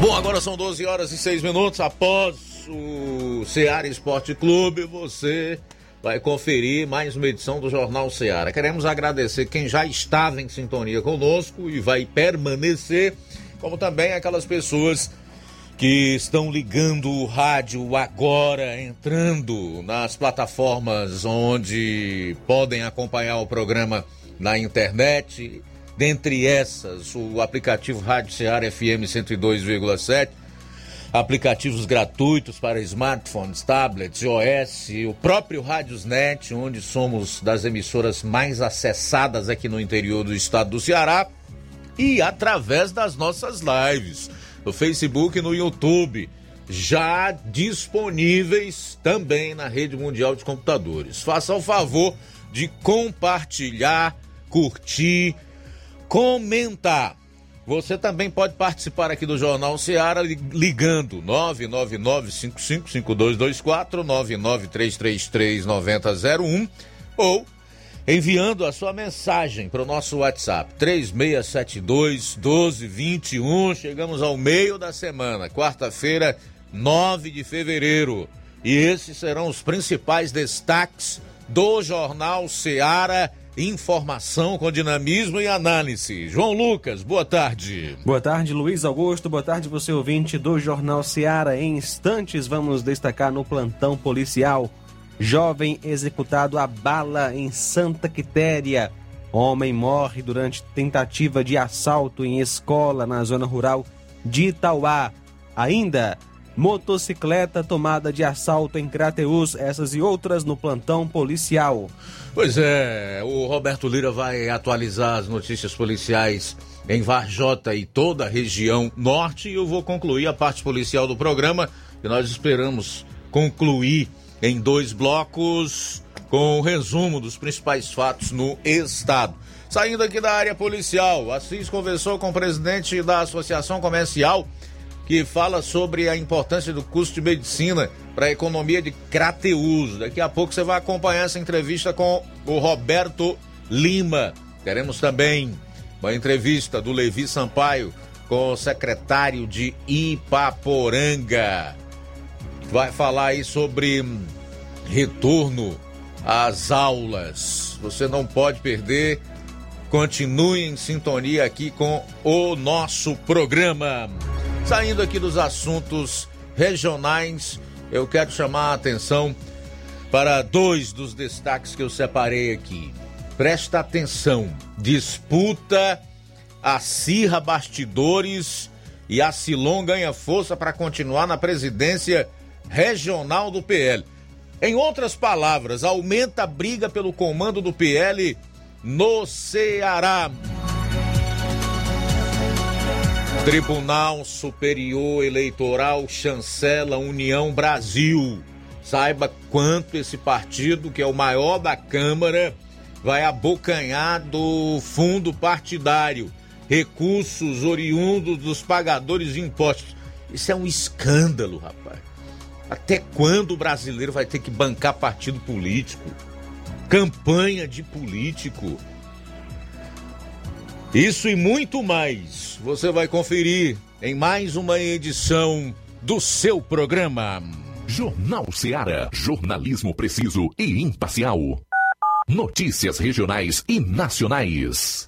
Bom, agora são 12 horas e 6 minutos. Após o Ceará Esporte Clube, você vai conferir mais uma edição do Jornal Ceará. Queremos agradecer quem já estava em sintonia conosco e vai permanecer, como também aquelas pessoas que estão ligando o rádio agora, entrando nas plataformas onde podem acompanhar o programa na internet Dentre essas, o aplicativo Rádio Ceará FM 102,7, aplicativos gratuitos para smartphones, tablets, iOS, o próprio Rádiosnet, onde somos das emissoras mais acessadas aqui no interior do estado do Ceará, e através das nossas lives no Facebook e no YouTube, já disponíveis também na rede mundial de computadores. Faça o favor de compartilhar, curtir comentar. Você também pode participar aqui do Jornal Seara ligando 999-555224, 99333-9001 ou enviando a sua mensagem para o nosso WhatsApp 3672-1221. Chegamos ao meio da semana, quarta-feira, 9 de fevereiro. E esses serão os principais destaques do Jornal Seara Informação com dinamismo e análise. João Lucas, boa tarde. Boa tarde, Luiz Augusto. Boa tarde, você ouvinte do Jornal Seara. Em instantes, vamos destacar no plantão policial. Jovem executado a bala em Santa Quitéria. Homem morre durante tentativa de assalto em escola na zona rural de Itauá. Ainda, motocicleta tomada de assalto em Crateus, essas e outras no plantão policial. Pois é, o Roberto Lira vai atualizar as notícias policiais em Varjota e toda a região norte e eu vou concluir a parte policial do programa que nós esperamos concluir em dois blocos com o resumo dos principais fatos no estado. Saindo aqui da área policial, Assis conversou com o presidente da Associação Comercial que fala sobre a importância do curso de medicina para a economia de Crateus. Daqui a pouco você vai acompanhar essa entrevista com o Roberto Lima. Teremos também uma entrevista do Levi Sampaio com o secretário de Ipaporanga. Vai falar aí sobre retorno às aulas. Você não pode perder. Continue em sintonia aqui com o nosso programa. Saindo aqui dos assuntos regionais, eu quero chamar a atenção para dois dos destaques que eu separei aqui. Presta atenção: disputa, acirra bastidores e a Silon ganha força para continuar na presidência regional do PL. Em outras palavras, aumenta a briga pelo comando do PL no Ceará. Tribunal Superior Eleitoral chancela União Brasil. Saiba quanto esse partido, que é o maior da Câmara, vai abocanhar do fundo partidário recursos oriundos dos pagadores de impostos. Isso é um escândalo, rapaz. Até quando o brasileiro vai ter que bancar partido político? Campanha de político? Isso e muito mais você vai conferir em mais uma edição do seu programa. Jornal Seara. Jornalismo preciso e imparcial. Notícias regionais e nacionais.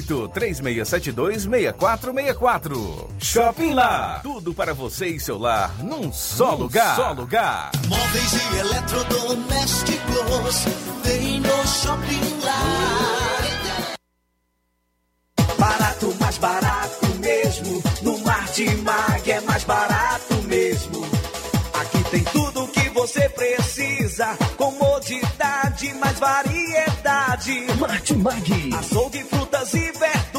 988-3672-6464. Shopping Lá. Tudo para você e seu lar num só num lugar. Só lugar. Móveis e eletrodomésticos tem no Shopping Lá. Barato, mais barato mesmo. No Martimag é mais barato mesmo. Aqui tem tudo o que você precisa. Comodidade, mais variedade. Martimag. Açougue, frutas e verduras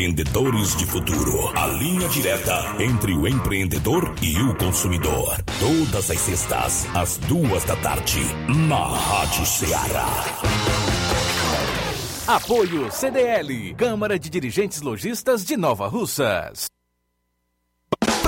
Empreendedores de Futuro. A linha direta entre o empreendedor e o consumidor. Todas as sextas, às duas da tarde, na Rádio Ceará. Apoio CDL, Câmara de Dirigentes Logistas de Nova Russas.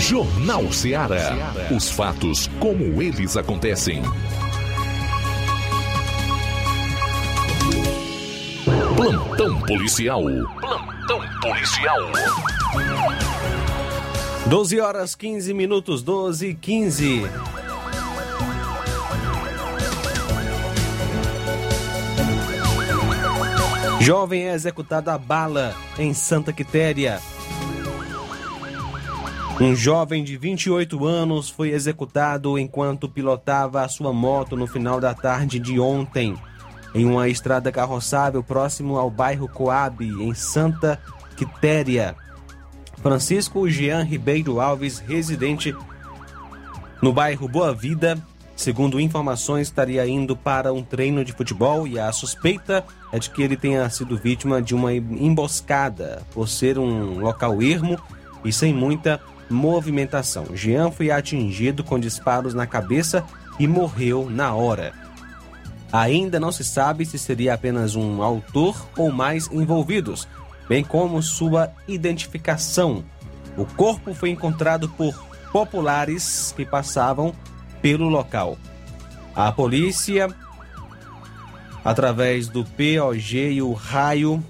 Jornal Ceará. Os fatos como eles acontecem. Plantão policial. Plantão policial. 12 horas 15 minutos, 12 e 15. Jovem é executado a bala em Santa Quitéria. Um jovem de 28 anos foi executado enquanto pilotava a sua moto no final da tarde de ontem, em uma estrada carroçável próximo ao bairro Coab, em Santa Quitéria. Francisco Jean Ribeiro Alves, residente no bairro Boa Vida, segundo informações, estaria indo para um treino de futebol e a suspeita é de que ele tenha sido vítima de uma emboscada, por ser um local ermo e sem muita movimentação. Jean foi atingido com disparos na cabeça e morreu na hora. Ainda não se sabe se seria apenas um autor ou mais envolvidos, bem como sua identificação. O corpo foi encontrado por populares que passavam pelo local. A polícia, através do POG e o raio,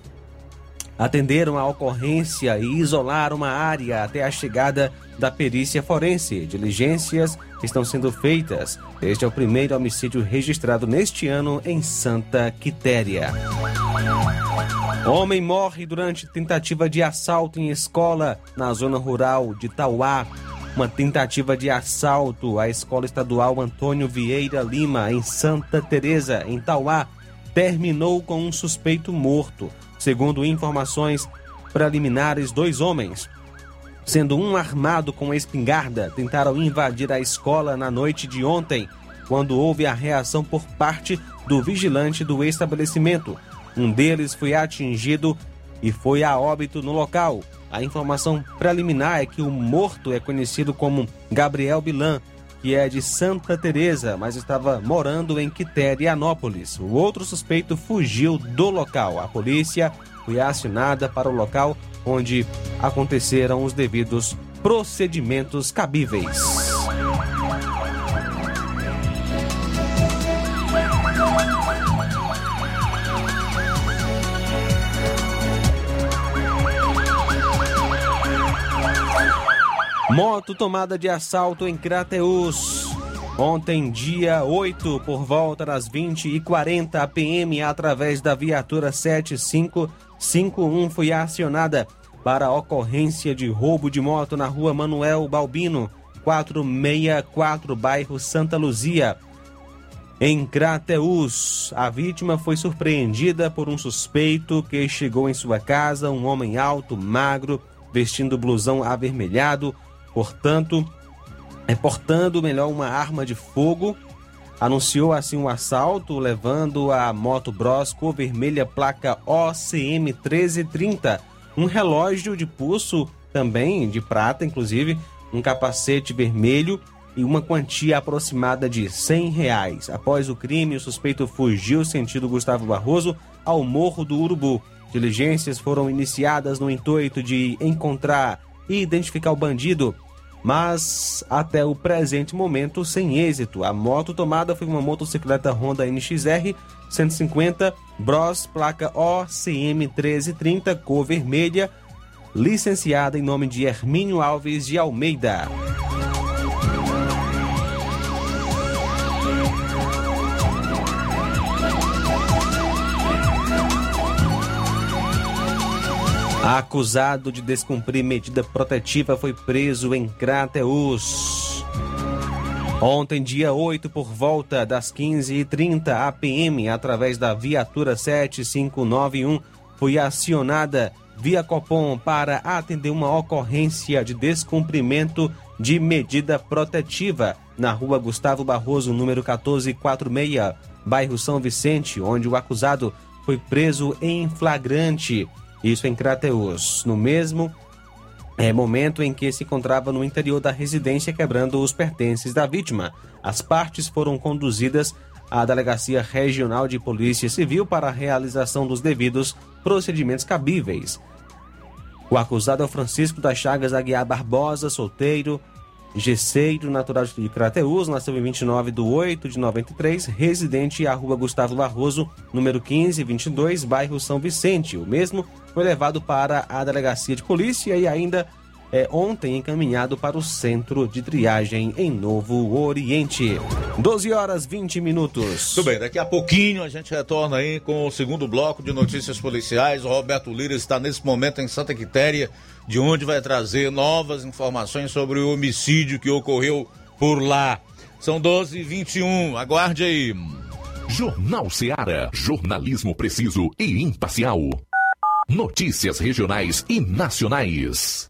atenderam a ocorrência e isolaram uma área até a chegada da perícia forense. Diligências estão sendo feitas. Este é o primeiro homicídio registrado neste ano em Santa Quitéria. Homem morre durante tentativa de assalto em escola na zona rural de Tauá. Uma tentativa de assalto à escola estadual Antônio Vieira Lima, em Santa Teresa, em Tauá, terminou com um suspeito morto. Segundo informações preliminares, dois homens, sendo um armado com espingarda, tentaram invadir a escola na noite de ontem, quando houve a reação por parte do vigilante do estabelecimento. Um deles foi atingido e foi a óbito no local. A informação preliminar é que o morto é conhecido como Gabriel Bilan, que é de Santa Teresa, mas estava morando em Quiterianópolis. O outro suspeito fugiu do local. A polícia foi acionada para o local onde aconteceram os devidos procedimentos cabíveis. Moto tomada de assalto em Crateus. Ontem, dia 8, por volta das 20h40 APM, através da viatura 7551, foi acionada para a ocorrência de roubo de moto na rua Manuel Balbino, 464, bairro Santa Luzia. Em Crateus, a vítima foi surpreendida por um suspeito que chegou em sua casa, um homem alto, magro, vestindo blusão avermelhado, portanto, é portando melhor uma arma de fogo. Anunciou assim um assalto, levando a moto Bros cor vermelha placa OCM 1330, um relógio de pulso também de prata, inclusive, um capacete vermelho e uma quantia aproximada de 100 reais. Após o crime, o suspeito fugiu sentido Gustavo Barroso ao Morro do Urubu. Diligências foram iniciadas no intuito de encontrar e identificar o bandido, mas até o presente momento sem êxito. A moto tomada foi uma motocicleta Honda NXR 150 Bros, placa OCM 1330, cor vermelha, licenciada em nome de Hermínio Alves de Almeida. Acusado de descumprir medida protetiva foi preso em Crateus. Ontem, dia 8, por volta das 15h30 APM, através da viatura 7591, foi acionada via Copom para atender uma ocorrência de descumprimento de medida protetiva na rua Gustavo Barroso, número 1446, bairro São Vicente, onde o acusado foi preso em flagrante isso em Crateus, no mesmo é, momento em que se encontrava no interior da residência quebrando os pertences da vítima. As partes foram conduzidas à Delegacia Regional de Polícia Civil para a realização dos devidos procedimentos cabíveis. O acusado é o Francisco das Chagas Aguiar Barbosa, solteiro, gesseiro, natural de Crateus, nasceu em 29 de 8 de 93, residente à rua Gustavo Barroso, número 1522, bairro São Vicente. O mesmo foi levado para a delegacia de polícia e ainda é, ontem encaminhado para o centro de triagem em Novo Oriente. 12 horas 20 minutos. Tudo bem, daqui a pouquinho a gente retorna aí com o segundo bloco de notícias policiais. O Roberto Lira está nesse momento em Santa Quitéria, de onde vai trazer novas informações sobre o homicídio que ocorreu por lá. São 12 e 21 aguarde aí. Jornal Seara. Jornalismo preciso e imparcial. Notícias regionais e nacionais.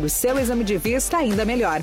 do seu exame de vista ainda melhor.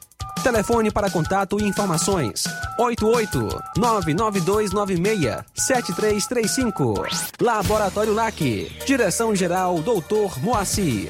Telefone para contato e informações: 88-99296-7335. Laboratório LAC. Direção-Geral Dr. Moacir.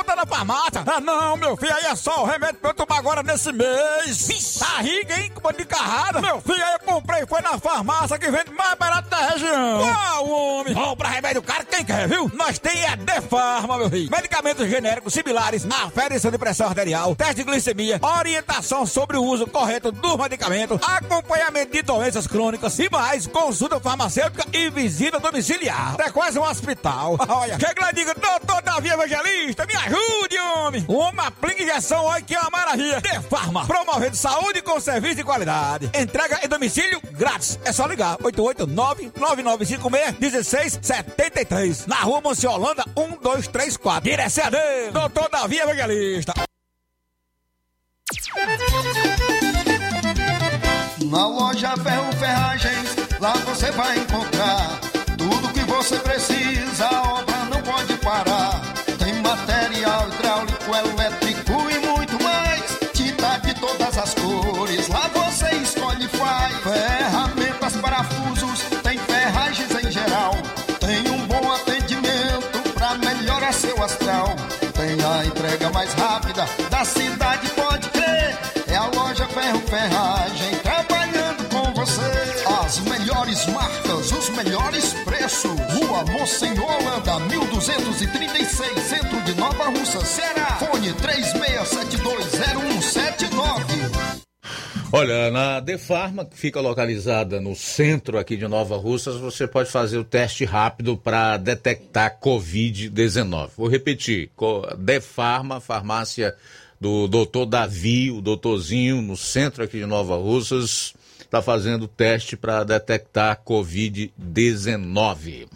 tá na farmácia. Ah, não, meu filho, aí é só o remédio pra eu tomar agora nesse mês. Vixe. Barriga, hein, com de carrada. Meu filho, aí eu comprei, foi na farmácia que vende mais barato da região. Qual, homem? Bom, pra remédio caro, quem quer, viu? Nós tem a Defarma, meu filho. Medicamentos genéricos similares, aferição de pressão arterial, teste de glicemia, orientação sobre o uso correto dos medicamentos, acompanhamento de doenças crônicas e mais, consulta farmacêutica e visita domiciliar. É quase um hospital. Olha, chega lá e diga, doutor Davi Evangelista, me ajude, homem. Uma aplica injeção, olha que é uma maravilha. De Farma, promovendo saúde com serviço de qualidade. Entrega em domicílio grátis. É só ligar, 889-9956-1673. Na rua Monsiolanda, 1234. Direção a doutor Davi Evangelista. Na loja Ferro Ferragens, lá você vai encontrar tudo que você precisa, a obra não pode parar. Melhorar seu astral. Tem a entrega mais rápida da cidade, pode crer. É a loja Ferro Ferragem trabalhando com você. As melhores marcas, os melhores preços. Rua Monsenhor Holanda, 1236, centro de Nova Russa, Ceará. Fone 36720179. Olha, na Defarma, que fica localizada no centro aqui de Nova Russas, você pode fazer o teste rápido para detectar Covid-19. Vou repetir: Defarma, farmácia do doutor Davi, o doutorzinho, no centro aqui de Nova Russas, está fazendo o teste para detectar Covid-19.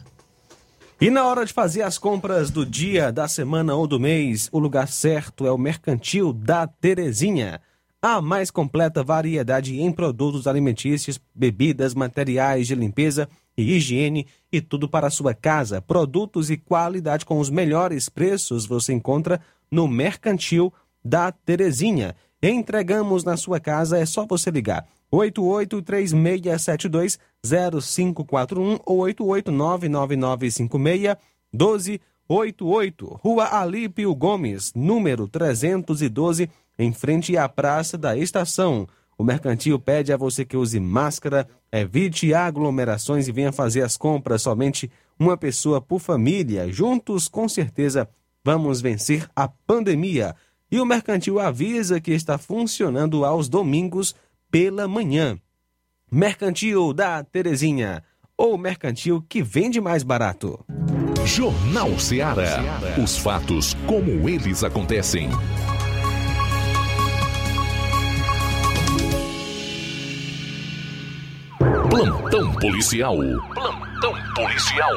E na hora de fazer as compras do dia, da semana ou do mês, o lugar certo é o Mercantil da Terezinha. A mais completa variedade em produtos alimentícios, bebidas, materiais de limpeza e higiene e tudo para a sua casa. Produtos e qualidade com os melhores preços você encontra no Mercantil da Terezinha. Entregamos na sua casa, é só você ligar. 8836720541 ou 88999561288. Rua Alípio Gomes, número 312, em frente à Praça da Estação. O mercantil pede a você que use máscara, evite aglomerações e venha fazer as compras somente uma pessoa por família. Juntos, com certeza, vamos vencer a pandemia. E o mercantil avisa que está funcionando aos domingos pela manhã. Mercantil da Terezinha, ou mercantil que vende mais barato. Jornal Ceará. Os fatos como eles acontecem. Plantão policial. Plantão policial.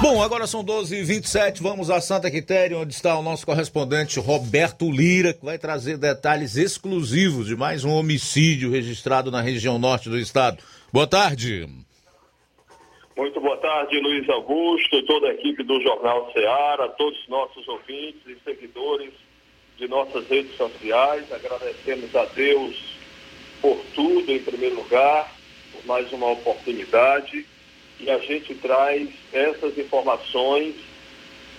Bom, agora são 12h27, vamos a Santa Quitéria, onde está o nosso correspondente Roberto Lira, que vai trazer detalhes exclusivos de mais um homicídio registrado na região norte do estado. Boa tarde. Muito boa tarde, Luiz Augusto, toda a equipe do Jornal Ceará, todos os nossos ouvintes e seguidores de nossas redes sociais. Agradecemos a Deus por tudo, em primeiro lugar, por mais uma oportunidade e a gente traz essas informações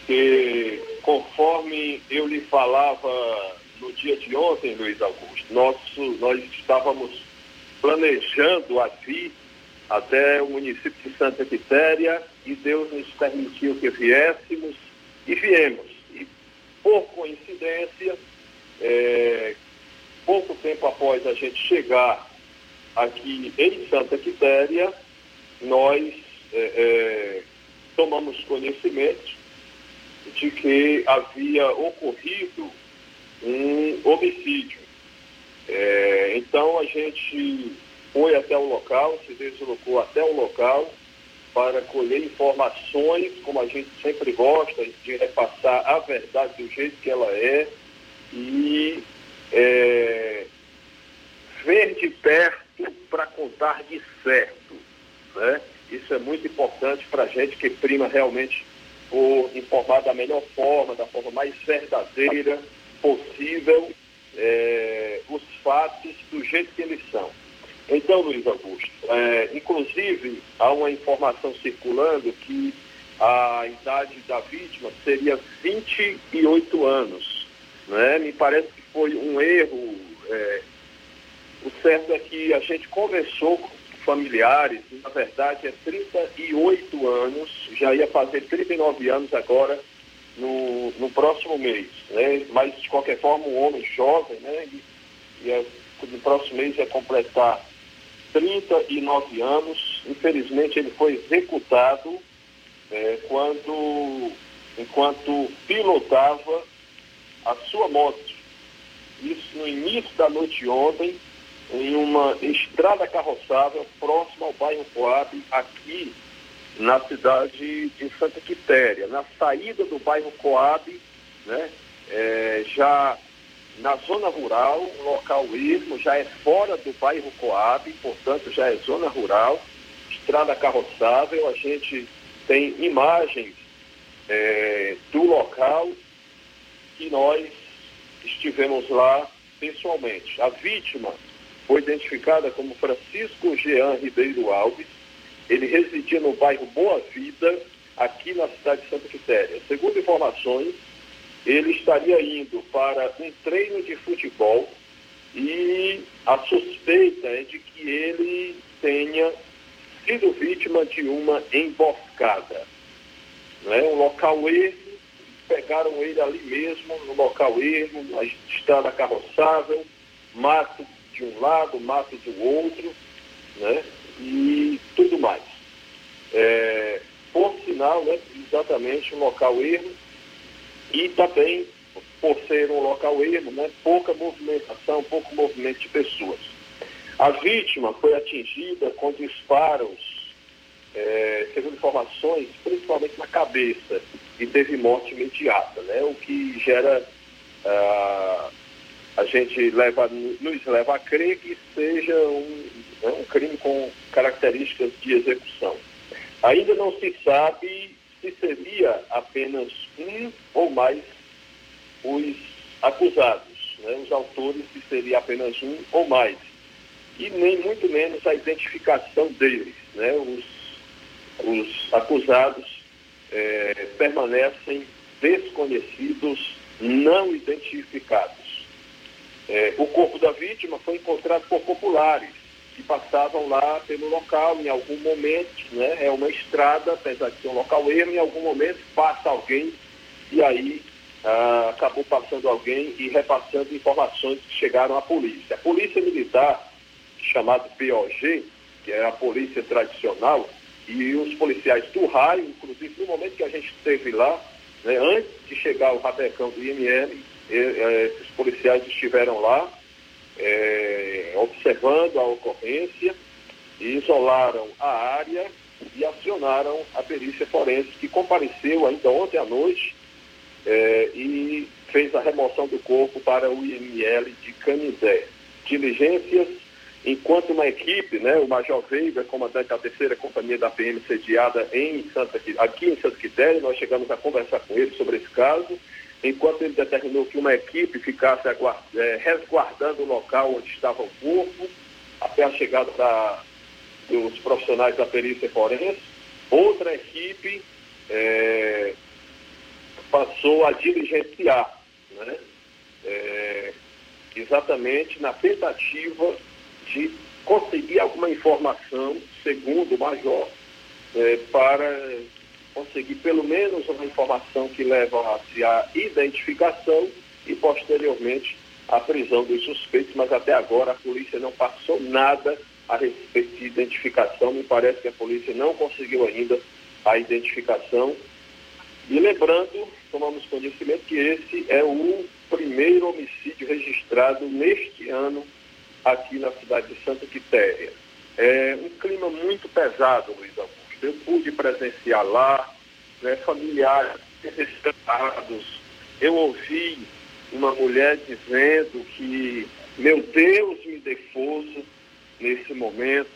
que, conforme eu lhe falava no dia de ontem, Luiz Augusto, nosso, nós estávamos planejando a vir até o município de Santa Quitéria e Deus nos permitiu que viéssemos e viemos. Por coincidência, é, pouco tempo após a gente chegar aqui em Santa Quitéria, nós é, é, tomamos conhecimento de que havia ocorrido um homicídio. É, então a gente foi até o local, se deslocou até o local para colher informações, como a gente sempre gosta, de repassar a verdade do jeito que ela é e é, ver de perto para contar de certo. Né? Isso é muito importante para a gente que prima realmente por informar da melhor forma, da forma mais verdadeira possível, é, os fatos do jeito que eles são. Então, Luiz Augusto, é, inclusive há uma informação circulando que a idade da vítima seria 28 anos. Né? Me parece que foi um erro. É, o certo é que a gente conversou com familiares, na verdade é 38 anos, já ia fazer 39 anos agora no, no próximo mês, né? Mas de qualquer forma um homem jovem, né? E, e é, no próximo mês ia completar 39 anos. Infelizmente ele foi executado é, quando enquanto pilotava a sua moto. Isso no início da noite de ontem, em uma estrada carroçável próxima ao bairro Coab, aqui na cidade de Santa Quitéria. Na saída do bairro Coab, né, é, já na zona rural, o local ermo já é fora do bairro Coab, portanto já é zona rural, estrada carroçável, a gente tem imagens é, do local que nós estivemos lá pessoalmente. A vítima foi identificada como Francisco Jean Ribeiro Alves. Ele residia no bairro Boa Vida, aqui na cidade de Santa Quitéria. Segundo informações, ele estaria indo para um treino de futebol e a suspeita é de que ele tenha sido vítima de uma emboscada. Né? Um local ermo, pegaram ele ali mesmo, no local ermo, na estrada carroçável, mato de um lado, mato do outro, né? E tudo mais. É, por sinal, né, exatamente um local ermo e também, por ser um local ermo, né, pouca movimentação, pouco movimento de pessoas. A vítima foi atingida com disparos, é, segundo informações, principalmente na cabeça, e teve morte imediata, né, o que gera ah, a gente leva, nos leva a crer que seja um, né, um crime com características de execução. Ainda não se sabe se seria apenas um ou mais os acusados, né, os autores, se seria apenas um ou mais. E nem muito menos a identificação deles. Né, os, os acusados é, permanecem desconhecidos, não identificados. É, o corpo da vítima foi encontrado por populares que passavam lá pelo local em algum momento, né? É uma estrada, apesar de ser um local erro, em algum momento passa alguém e aí ah, acabou passando alguém e repassando informações que chegaram à polícia. A polícia militar, chamada POG, que é a polícia tradicional, e os policiais do raio, inclusive no momento que a gente esteve lá, né, antes de chegar o rabecão do IML, esses policiais estiveram lá é, observando a ocorrência, isolaram a área e acionaram a perícia forense, que compareceu ainda ontem à noite é, e fez a remoção do corpo para o IML de Canindé. Diligências, enquanto uma equipe, né, o Major Veiga, comandante da terceira companhia da PM sediada em Santa, aqui em Santa Quitéria, nós chegamos a conversar com ele sobre esse caso, enquanto ele determinou que uma equipe ficasse é, resguardando o local onde estava o corpo, até a chegada da, dos profissionais da perícia forense, outra equipe é, passou a diligenciar, né? É, exatamente na tentativa de conseguir alguma informação, segundo o major, é, para conseguir pelo menos uma informação que leva a identificação e posteriormente a prisão dos suspeitos, mas até agora a polícia não passou nada a respeito de identificação. Me parece que a polícia não conseguiu ainda a identificação. E lembrando, tomamos conhecimento que esse é o primeiro homicídio registrado neste ano aqui na cidade de Santa Quitéria. É um clima muito pesado, Luiz Augusto eu pude presenciar lá, né, familiares desesperados. Eu ouvi uma mulher dizendo que, meu Deus, me dê força nesse momento,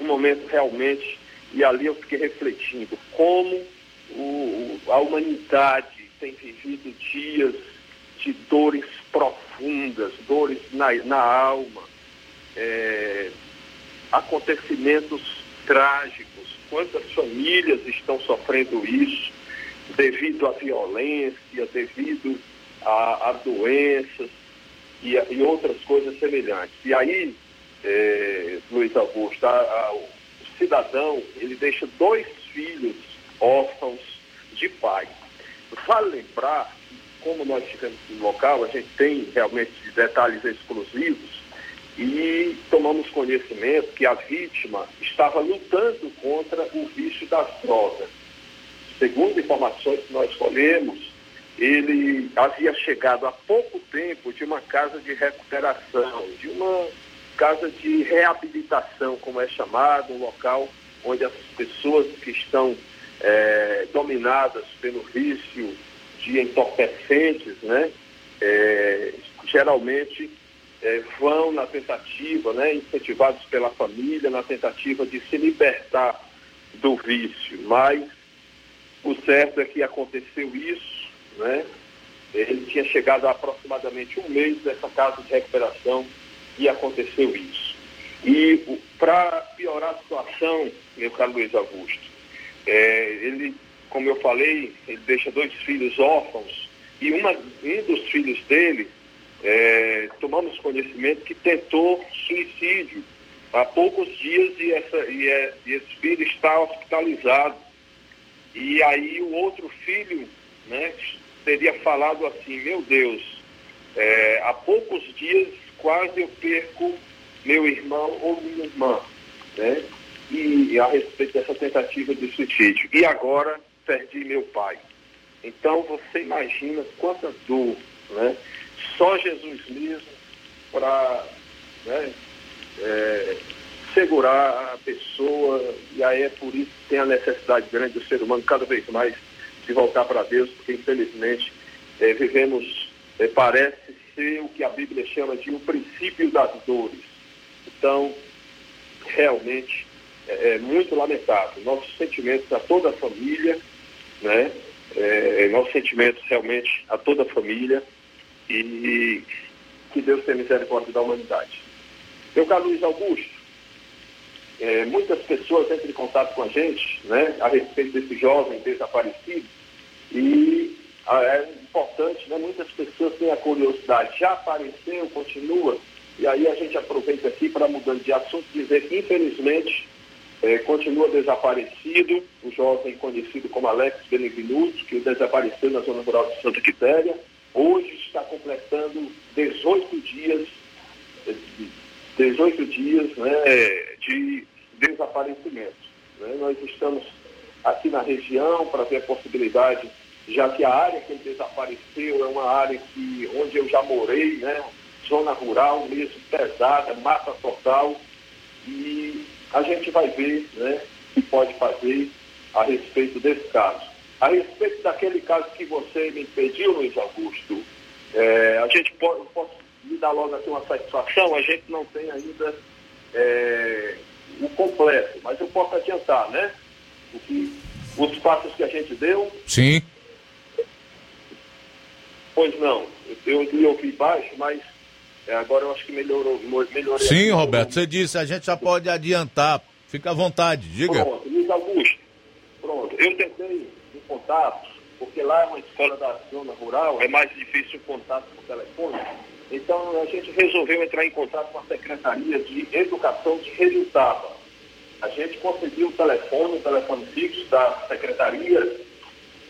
um momento realmente, e ali eu fiquei refletindo como o, a humanidade tem vivido dias de dores profundas, dores na, na alma, é, acontecimentos trágicos quantas famílias estão sofrendo isso devido à violência, devido a, a doenças e, e, outras coisas semelhantes. E aí, é, Luiz Augusto, a, a, o cidadão, ele deixa dois filhos órfãos de pai. Vale lembrar como nós ficamos no local, a gente tem realmente detalhes exclusivos, e tomamos conhecimento que a vítima estava lutando contra o vício das drogas. Segundo informações que nós colhemos, ele havia chegado há pouco tempo de uma casa de recuperação, de uma casa de reabilitação, como é chamado, um local onde as pessoas que estão é, dominadas pelo vício de entorpecentes, né, é, geralmente é, vão na tentativa, né, incentivados pela família, na tentativa de se libertar do vício. Mas o certo é que aconteceu isso, né? Ele tinha chegado há aproximadamente um mês dessa casa de recuperação e aconteceu isso. E para piorar a situação, meu caro Luiz Augusto, é, ele, como eu falei, ele deixa dois filhos órfãos e uma, um dos filhos dele é, tomamos conhecimento que tentou suicídio há poucos dias e, essa, e, é, e esse filho está hospitalizado. E aí o outro filho né, teria falado assim, meu Deus, é, há poucos dias quase eu perco meu irmão ou minha irmã, né? E, e a respeito dessa tentativa de suicídio. E agora perdi meu pai. Então você imagina quanta dor, né? Só Jesus mesmo para né, é, segurar a pessoa, e aí é por isso que tem a necessidade grande do ser humano cada vez mais de voltar para Deus, porque infelizmente é, vivemos, é, parece ser o que a Bíblia chama de o um princípio das dores. Então, realmente é, é muito lamentável. Nossos sentimentos a toda a família, né? É, nossos sentimentos realmente a toda a família e que Deus tenha misericórdia da humanidade. Meu caro Luiz Augusto, é, muitas pessoas entram em contato com a gente né, a respeito desse jovem desaparecido. E ah, é importante, né, muitas pessoas têm a curiosidade, já apareceu, continua, e aí a gente aproveita aqui para mudando de assunto, dizer que infelizmente é, continua desaparecido, o jovem conhecido como Alex Benevenuto, que desapareceu na zona rural de Santa Quitéria, hoje está completando 18 dias, 18 dias né, de desaparecimento. Né? Nós estamos aqui na região para ver a possibilidade, já que a área que ele desapareceu é uma área que, onde eu já morei, né? zona rural mesmo, pesada, mata total, e a gente vai ver né, o que pode fazer a respeito desse caso. A respeito daquele caso que você me pediu, Luiz Augusto, é, a gente pode, posso lhe dar logo aqui uma satisfação, a gente não tem ainda é, o completo, mas eu posso adiantar, né? O que, os passos que a gente deu. Sim. Pois não, eu lhe ouvi baixo, mas é, agora eu acho que melhorou. melhorou Sim, Roberto, você disse, a gente já pode adiantar. Fica à vontade, diga. Pronto, Luiz Augusto, pronto. Eu tentei em contato, porque lá é uma escola da zona rural, é mais difícil o contato por telefone. Então a gente resolveu entrar em contato com a Secretaria de Educação de Redutaba. A gente conseguiu o telefone, o telefone fixo da Secretaria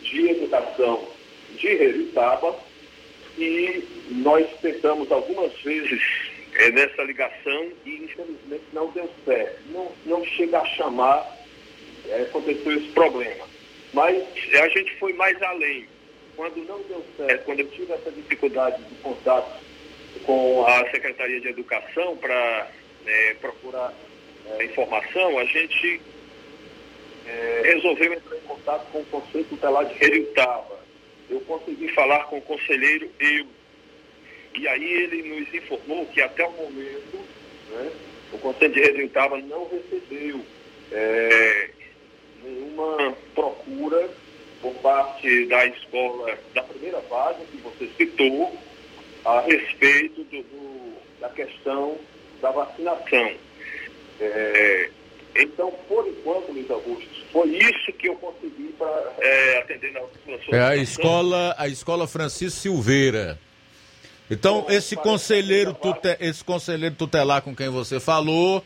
de Educação de Redutaba e nós tentamos algumas vezes é, nessa ligação e infelizmente não deu certo. Não, não chega a chamar, é, aconteceu esse problema. Mas a gente foi mais além. Quando não deu certo, quando eu tive essa dificuldade de contato com a Secretaria de Educação para é, procurar é, informação, a gente é, resolveu entrar em contato com o Conselho Tutelar de Redutaba eu consegui falar com o conselheiro eu. E aí ele nos informou que até o momento né, o Conselho de Resultado não recebeu é, nenhuma procura por parte da escola da primeira fase que você citou a respeito do, do, da questão da vacinação. É, então, por enquanto, Luiz Augusto, foi isso que eu consegui para é, atender na sua É a escola, a escola Francisco Silveira. Então, esse conselheiro, tute, esse conselheiro tutelar com quem você falou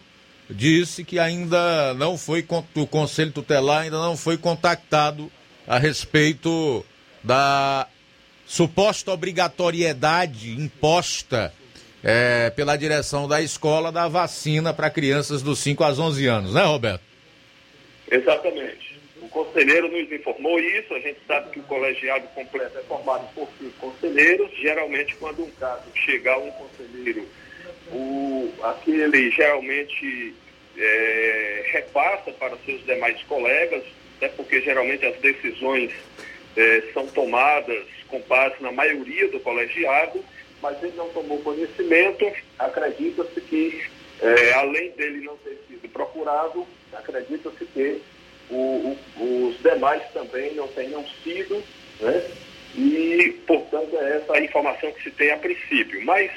disse que ainda não foi, o conselho tutelar ainda não foi contactado a respeito da suposta obrigatoriedade imposta é, pela direção da escola da vacina para crianças dos 5 aos 11 anos, né, Roberto? Exatamente. O conselheiro nos informou isso, a gente sabe que o colegiado completo é formado por cinco conselheiros, geralmente quando um caso chegar um conselheiro, o, aquele geralmente é, repassa para seus demais colegas, até porque geralmente as decisões é, são tomadas com base na maioria do colegiado, mas ele não tomou conhecimento, acredita-se que, é, além dele não ter sido procurado, acredita-se que o, o, os demais também não tenham sido, né? E, portanto, é essa a informação que se tem a princípio. Mas,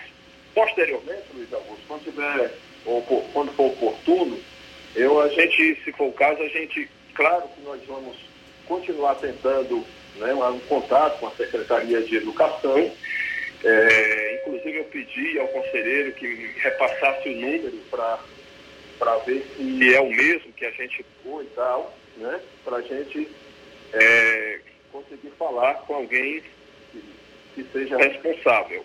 posteriormente, Luiz Augusto, quando, tiver, ou, quando for oportuno, eu, a gente, se for o caso, a gente, claro que nós vamos continuar tentando né, um contato com a Secretaria de Educação. É, inclusive, eu pedi ao conselheiro que repassasse o número para para ver se é o mesmo que a gente foi e tal, né? Para a gente é, conseguir falar com alguém que, que seja responsável.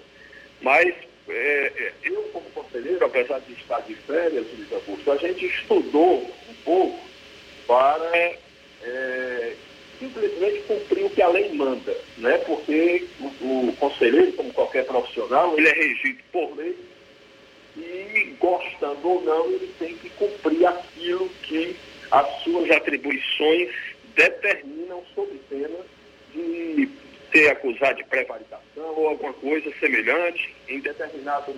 Mas é, é, eu, como conselheiro, apesar de estar de férias, Luiz Augusto, a gente estudou um pouco para é, simplesmente cumprir o que a lei manda, né? Porque o, o conselheiro, como qualquer profissional, ele é regido por lei e, gostando ou não, ele tem que cumprir aquilo que as suas atribuições determinam sob pena de ser acusado de prevaricação ou alguma coisa semelhante. Em determinado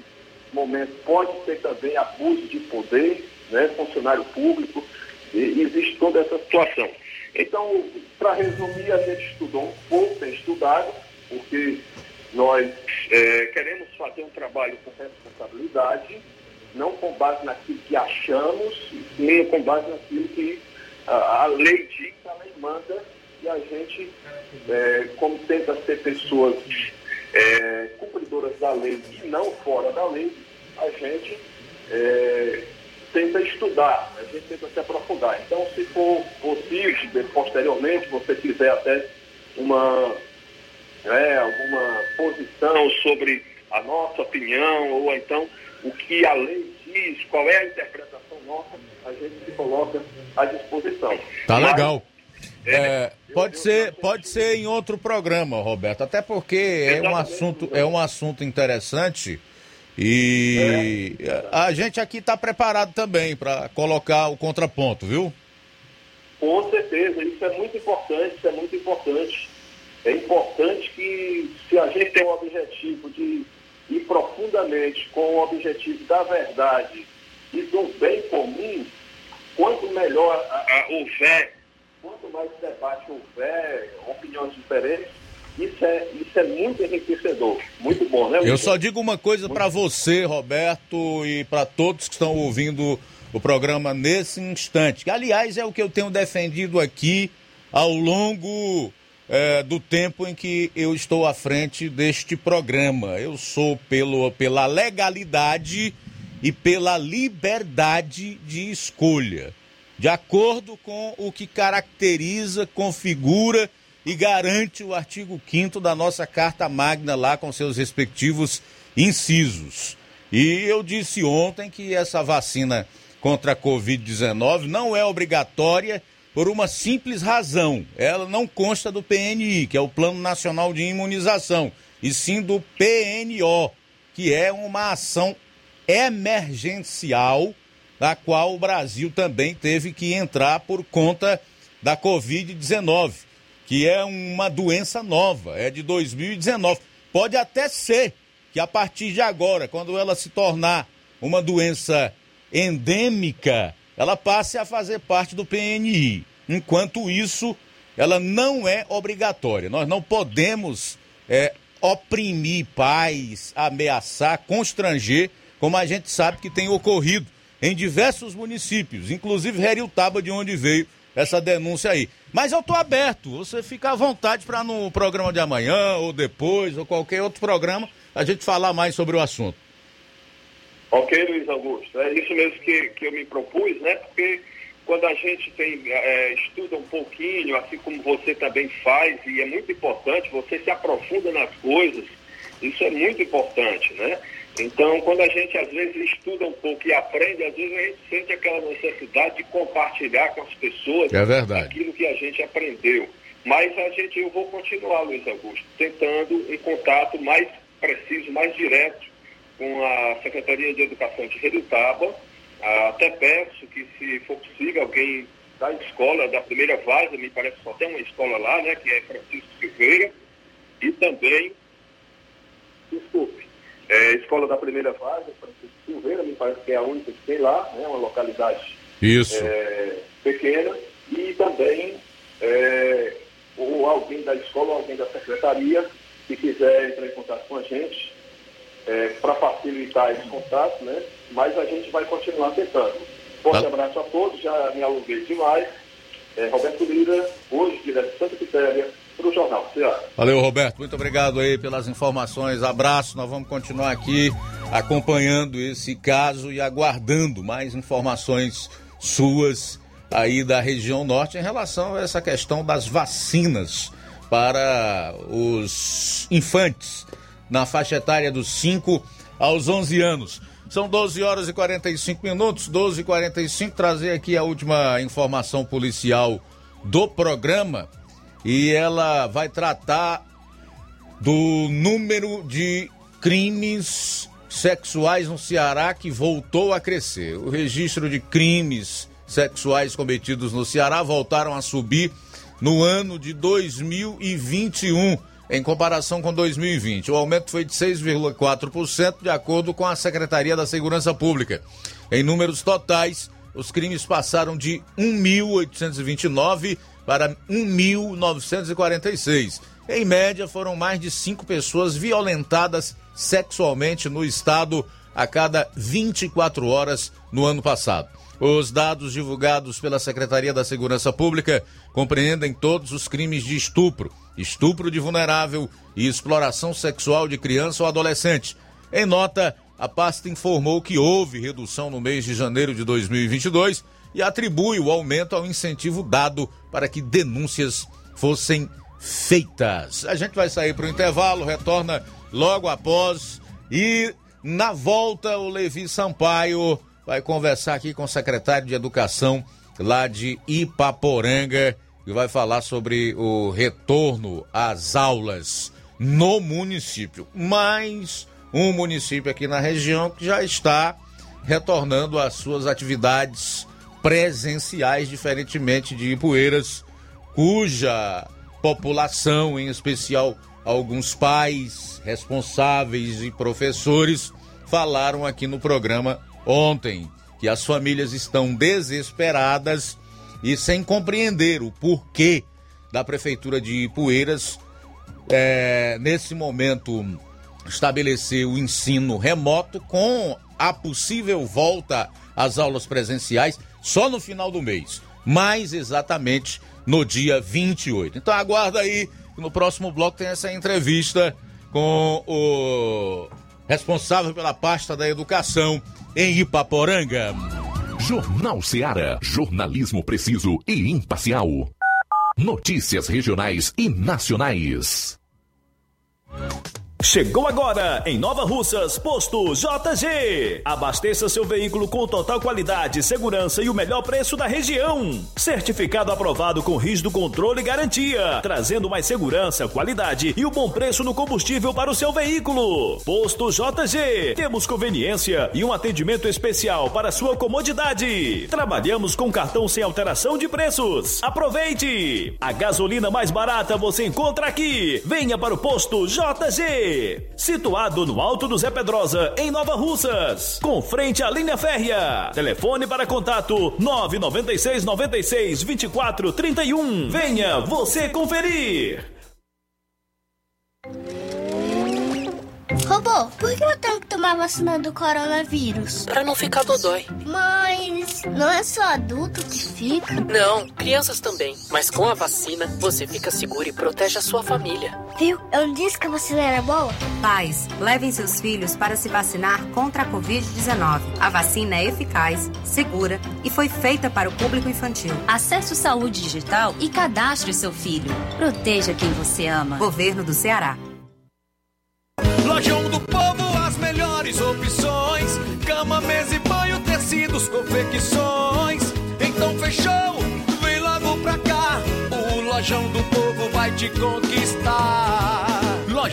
momento pode ser também abuso de poder, né, funcionário público, e existe toda essa situação. Então, para resumir, a gente estudou um pouco, tem estudado, porque nós é, queremos fazer um trabalho com responsabilidade, não com base naquilo que achamos, nem com base naquilo que a, a lei diz, a lei manda, e a gente, é, como tenta ser pessoas é, cumpridoras da lei e não fora da lei, a gente é, tenta estudar, a gente tenta se aprofundar. Então, se for possível, posteriormente, você quiser até uma, né, alguma posição sobre a nossa opinião, ou então o que a lei diz, qual é a interpretação nossa, a gente se coloca à disposição. Tá legal. É, pode ser, pode ser em outro programa, Roberto. Até porque é um assunto, é um assunto interessante e a gente aqui está preparado também para colocar o contraponto, viu? Com certeza, isso é muito importante, isso é muito importante. É importante que se a gente tem o objetivo de ir profundamente com o objetivo da verdade e do bem comum, quanto melhor a, a, houver quanto mais debate houver, opiniões diferentes, isso é, isso é muito enriquecedor, muito bom, né? Eu só digo uma coisa para você, Roberto, e para todos que estão ouvindo o programa nesse instante, que aliás é o que eu tenho defendido aqui ao longo é, do tempo em que eu estou à frente deste programa. Eu sou pelo, pela legalidade e pela liberdade de escolha de acordo com o que caracteriza, configura e garante o artigo 5 da nossa Carta Magna, lá com seus respectivos incisos. E eu disse ontem que essa vacina contra a Covid-19 não é obrigatória por uma simples razão. Ela não consta do PNI, que é o Plano Nacional de Imunização, e sim do PNO, que é uma ação emergencial da qual o Brasil também teve que entrar por conta da Covid-19, que é uma doença nova, é de 2019. Pode até ser que a partir de agora, quando ela se tornar uma doença endêmica, ela passe a fazer parte do PNI. Enquanto isso, ela não é obrigatória. Nós não podemos é, oprimir pais, ameaçar, constranger, como a gente sabe que tem ocorrido em diversos municípios, inclusive Heriutaba, de onde veio essa denúncia aí. Mas eu estou aberto, você fica à vontade para no programa de amanhã, ou depois, ou qualquer outro programa, a gente falar mais sobre o assunto. Ok, Luiz Augusto, é isso mesmo que, que eu me propus, né? Porque quando a gente tem, é, estuda um pouquinho, assim como você também faz, e é muito importante, você se aprofunda nas coisas, isso é muito importante, né? Então, quando a gente às vezes estuda um pouco e aprende, às vezes a gente sente aquela necessidade de compartilhar com as pessoas é aquilo que a gente aprendeu. Mas a gente, eu vou continuar, Luiz Augusto, tentando um contato mais preciso, mais direto com a Secretaria de Educação de Redutaba. Até peço que, se for possível, alguém da escola, da primeira fase, me parece que só tem uma escola lá, né, que é Francisco Silveira, e também, desculpe, é, escola da primeira fase, Francisco Silveira, me parece que é a única que tem lá, né, uma localidade Isso. É, pequena, e também é, ou alguém da escola, ou alguém da secretaria, que quiser entrar em contato com a gente, é, para facilitar esse contato, né? Mas a gente vai continuar tentando. Forte Tá. abraço a todos, já me alonguei demais. É, Roberto Lira, hoje, direto de Santa Quitéria, para o Jornal. Valeu, Roberto. Muito obrigado aí pelas informações. Abraço. Nós vamos continuar aqui acompanhando esse caso e aguardando mais informações suas aí da região norte em relação a essa questão das vacinas para os infantes na faixa etária dos 5 aos 11 anos. São 12 horas e 45 minutos, 12 e 45 trazer aqui a última informação policial do programa e ela vai tratar do número de crimes sexuais no Ceará que voltou a crescer. O registro de crimes sexuais cometidos no Ceará voltaram a subir no ano de 2021 em comparação com 2020. O aumento foi de 6,4%, de acordo com a Secretaria da Segurança Pública. Em números totais, os crimes passaram de 1.829 para 1.946. Em média, foram mais de cinco pessoas violentadas sexualmente no estado a cada 24 horas no ano passado. Os dados divulgados pela Secretaria da Segurança Pública compreendem todos os crimes de estupro, estupro de vulnerável e exploração sexual de criança ou adolescente. Em nota, a pasta informou que houve redução no mês de janeiro de 2022 e atribui o aumento ao incentivo dado para que denúncias fossem feitas. A gente vai sair para o intervalo, retorna logo após e na volta o Levi Sampaio vai conversar aqui com o secretário de Educação lá de Ipaporanga e vai falar sobre o retorno às aulas no município. Mais um município aqui na região que já está retornando às suas atividades presenciais, diferentemente de Ipueiras, cuja população, em especial alguns pais responsáveis e professores, falaram aqui no programa ontem que as famílias estão desesperadas e sem compreender o porquê da prefeitura de Ipueiras é, nesse momento estabelecer o ensino remoto com a possível volta às aulas presenciais só no final do mês, mais exatamente no dia 28. Então aguarda aí, no próximo bloco tem essa entrevista com o responsável pela pasta da educação em Ipaporanga. Jornal Seara. Jornalismo preciso e imparcial. Notícias regionais e nacionais. Chegou agora em Nova Russas, posto JG. Abasteça seu veículo com total qualidade, segurança e o melhor preço da região. Certificado aprovado com rígido controle e garantia, trazendo mais segurança, qualidade e o bom preço no combustível para o seu veículo. Posto JG. Temos conveniência e um atendimento especial para sua comodidade. Trabalhamos com cartão sem alteração de preços. Aproveite! A gasolina mais barata você encontra aqui. Venha para o posto JG situado no Alto do Zé Pedrosa, em Nova Russas, com frente à linha férrea. Telefone para contato 996 96 24 31. Venha você conferir. Robô, por que eu tenho que tomar vacina do coronavírus? Pra não ficar dodói. Mas não é só adulto que fica? Não, crianças também. Mas com a vacina, você fica seguro e protege a sua família. Viu? Eu não disse que a vacina era boa? Pais, levem seus filhos para se vacinar contra a Covid-19. A vacina é eficaz, segura e foi feita para o público infantil. Acesse o Saúde Digital e cadastre seu filho. Proteja quem você ama. Governo do Ceará. Confecções. Então fechou, vem logo pra cá. O Lojão do Povo vai te conquistar.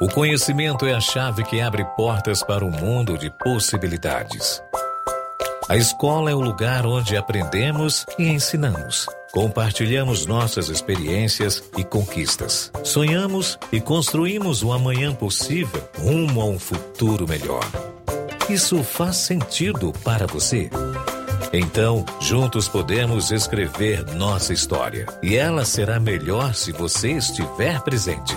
O conhecimento é a chave que abre portas para um mundo de possibilidades. A escola é o lugar onde aprendemos e ensinamos. Compartilhamos nossas experiências e conquistas. Sonhamos e construímos um amanhã possível rumo a um futuro melhor. Isso faz sentido para você? Então, juntos podemos escrever nossa história. E ela será melhor se você estiver presente.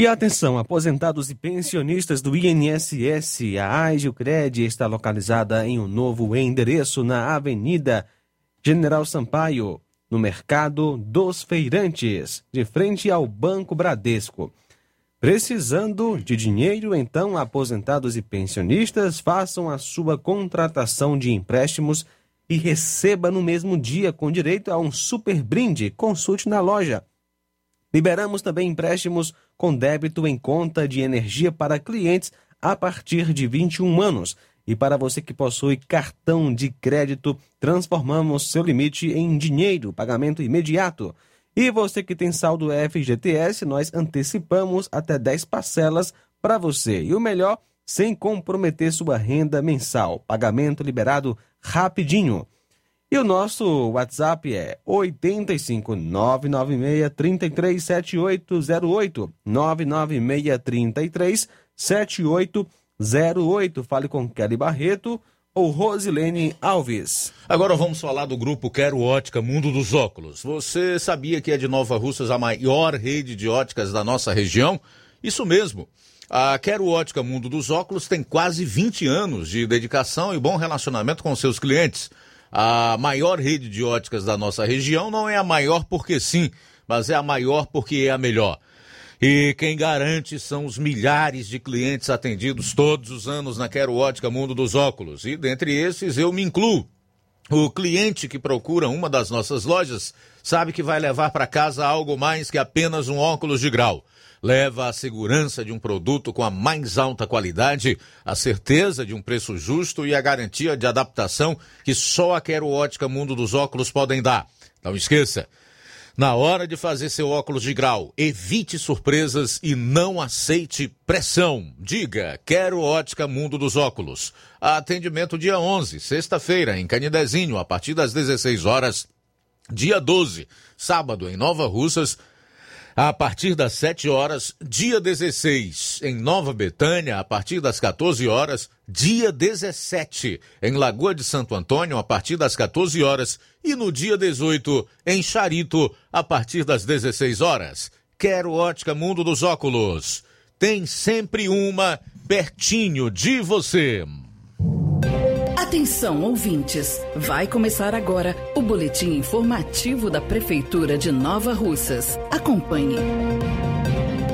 E atenção, aposentados e pensionistas do INSS, a Agilcred está localizada em um novo endereço na Avenida General Sampaio, no Mercado dos Feirantes, de frente ao Banco Bradesco. Precisando de dinheiro, então aposentados e pensionistas façam a sua contratação de empréstimos e receba no mesmo dia com direito a um super brinde. Consulte na loja. Liberamos também empréstimos com débito em conta de energia para clientes a partir de 21 anos. E para você que possui cartão de crédito, transformamos seu limite em dinheiro, pagamento imediato. E você que tem saldo FGTS, nós antecipamos até 10 parcelas para você. E o melhor, sem comprometer sua renda mensal. Pagamento liberado rapidinho. E o nosso WhatsApp é 85 996 33 7808 996 33 7808. Fale com Kelly Barreto ou Rosilene Alves. Agora vamos falar do grupo Quero Ótica Mundo dos Óculos. Você sabia que é de Nova Russas a maior rede de óticas da nossa região? Isso mesmo. A Quero Ótica Mundo dos Óculos tem quase 20 anos de dedicação e bom relacionamento com seus clientes. A maior rede de óticas da nossa região não é a maior porque sim, mas é a maior porque é a melhor. E quem garante são os milhares de clientes atendidos todos os anos na Quero Ótica Mundo dos Óculos. E dentre esses eu me incluo. O cliente que procura uma das nossas lojas sabe que vai levar para casa algo mais que apenas um óculos de grau. Leva a segurança de um produto com a mais alta qualidade, a certeza de um preço justo e a garantia de adaptação que só a Quero Ótica Mundo dos Óculos podem dar. Não esqueça, na hora de fazer seu óculos de grau, evite surpresas e não aceite pressão. Diga, quero ótica Mundo dos Óculos. Atendimento dia 11, sexta-feira, em Canidezinho, a partir das 16 horas. Dia 12, sábado, em Nova Russas, a partir das 7 horas, dia 16, em Nova Betânia, a partir das 14 horas, dia 17, em Lagoa de Santo Antônio, a partir das 14 horas, e no dia 18, em Charito, a partir das 16 horas. Quero ótica Mundo dos Óculos. Tem sempre uma pertinho de você. Atenção, ouvintes! Vai começar agora o boletim informativo da Prefeitura de Nova Russas. Acompanhe.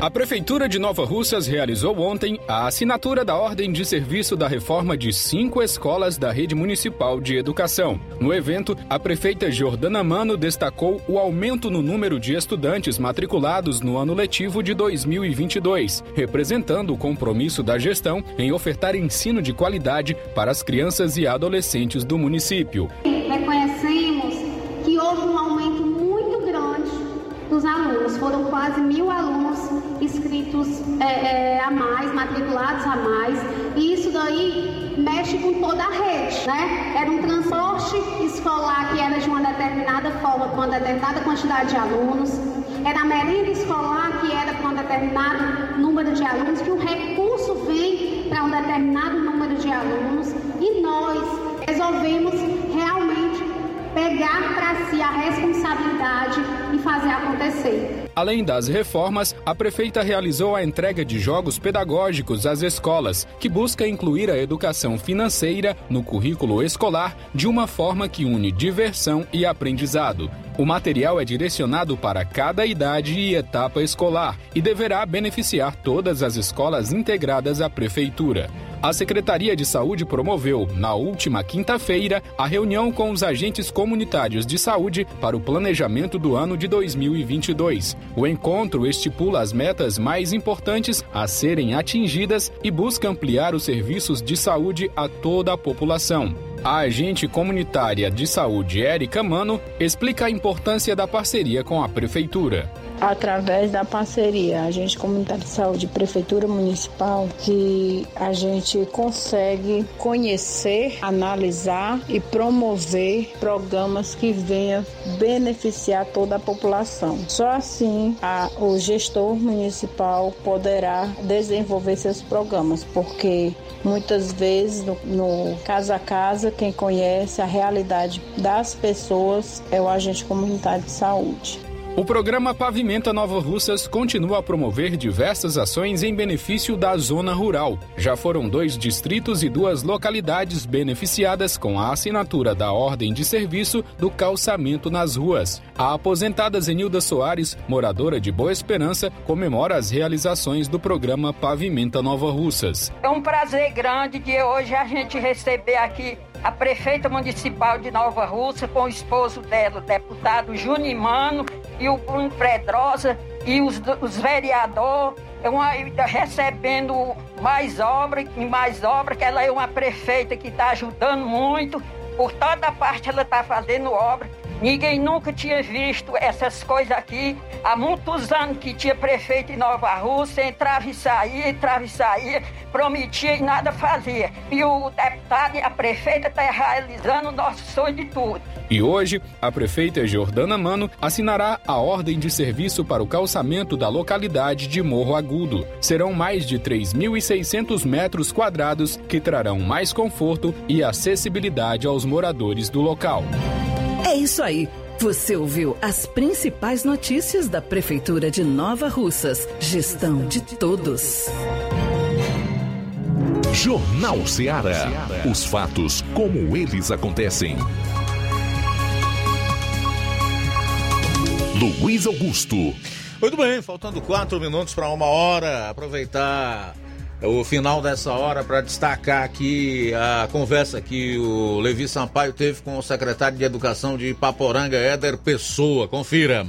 A Prefeitura de Nova Russas realizou ontem a assinatura da ordem de serviço da reforma de cinco escolas da rede municipal de educação. No evento, a prefeita Jordana Mano destacou o aumento no número de estudantes matriculados no ano letivo de 2022, representando o compromisso da gestão em ofertar ensino de qualidade para as crianças e adolescentes do município. Reconhecemos que houve um aumento muito grande dos alunos, foram quase mil alunos inscritos é, é, a mais, matriculados a mais, e isso daí mexe com toda a rede, né? Era um transporte escolar que era de uma determinada forma, com uma determinada quantidade de alunos, era a merenda escolar que era com um determinado número de alunos, que o recurso vem para um determinado número de alunos, e nós resolvemos pegar para si a responsabilidade e fazer acontecer. Além das reformas, a prefeita realizou a entrega de jogos pedagógicos às escolas, que busca incluir a educação financeira no currículo escolar de uma forma que une diversão e aprendizado. O material é direcionado para cada idade e etapa escolar e deverá beneficiar todas as escolas integradas à prefeitura. A Secretaria de Saúde promoveu, na última quinta-feira, a reunião com os agentes comunitários de saúde para o planejamento do ano de 2022. O encontro estipula as metas mais importantes a serem atingidas e busca ampliar os serviços de saúde a toda a população. A agente comunitária de saúde Érica Mano explica a importância da parceria com a prefeitura através da parceria Agente Comunitário de Saúde Prefeitura Municipal, que a gente consegue conhecer, analisar e promover programas que venham beneficiar toda a população. Só assim a, o gestor municipal poderá desenvolver seus programas, porque muitas vezes no, no casa a casa quem conhece a realidade das pessoas é o agente comunitário de saúde. O programa Pavimenta Nova Russas continua a promover diversas ações em benefício da zona rural. Já foram dois distritos e duas localidades beneficiadas com a assinatura da ordem de serviço do calçamento nas ruas. A aposentada Zenilda Soares, moradora de Boa Esperança, comemora as realizações do programa Pavimenta Nova Russas. É um prazer grande de hoje a gente receber aqui a prefeita municipal de Nova Rússia com o esposo dela, o deputado Junimano o Bruno Pedrosa e os, os vereadores recebendo mais obra e mais obra, que ela é uma prefeita que está ajudando muito, por toda parte ela está fazendo obra. Ninguém nunca tinha visto essas coisas aqui. Há muitos anos que tinha prefeito em Nova Rússia, entrava e saía, entrava e saía, prometia e nada fazia. E o deputado e a prefeita estão tá realizando o nosso sonho de tudo. E hoje, a prefeita Jordana Mano assinará a ordem de serviço para o calçamento da localidade de Morro Agudo. Serão mais de 3.600 metros quadrados que trarão mais conforto e acessibilidade aos moradores do local. É isso aí. Você ouviu as principais notícias da Prefeitura de Nova Russas. Gestão de todos. Jornal Ceará. Os fatos como eles acontecem. Luiz Augusto. Muito bem, faltando quatro minutos para uma hora. Aproveitar o final dessa hora para destacar aqui a conversa que o Levi Sampaio teve com o secretário de Educação de Paporanga, Éder Pessoa. Confira.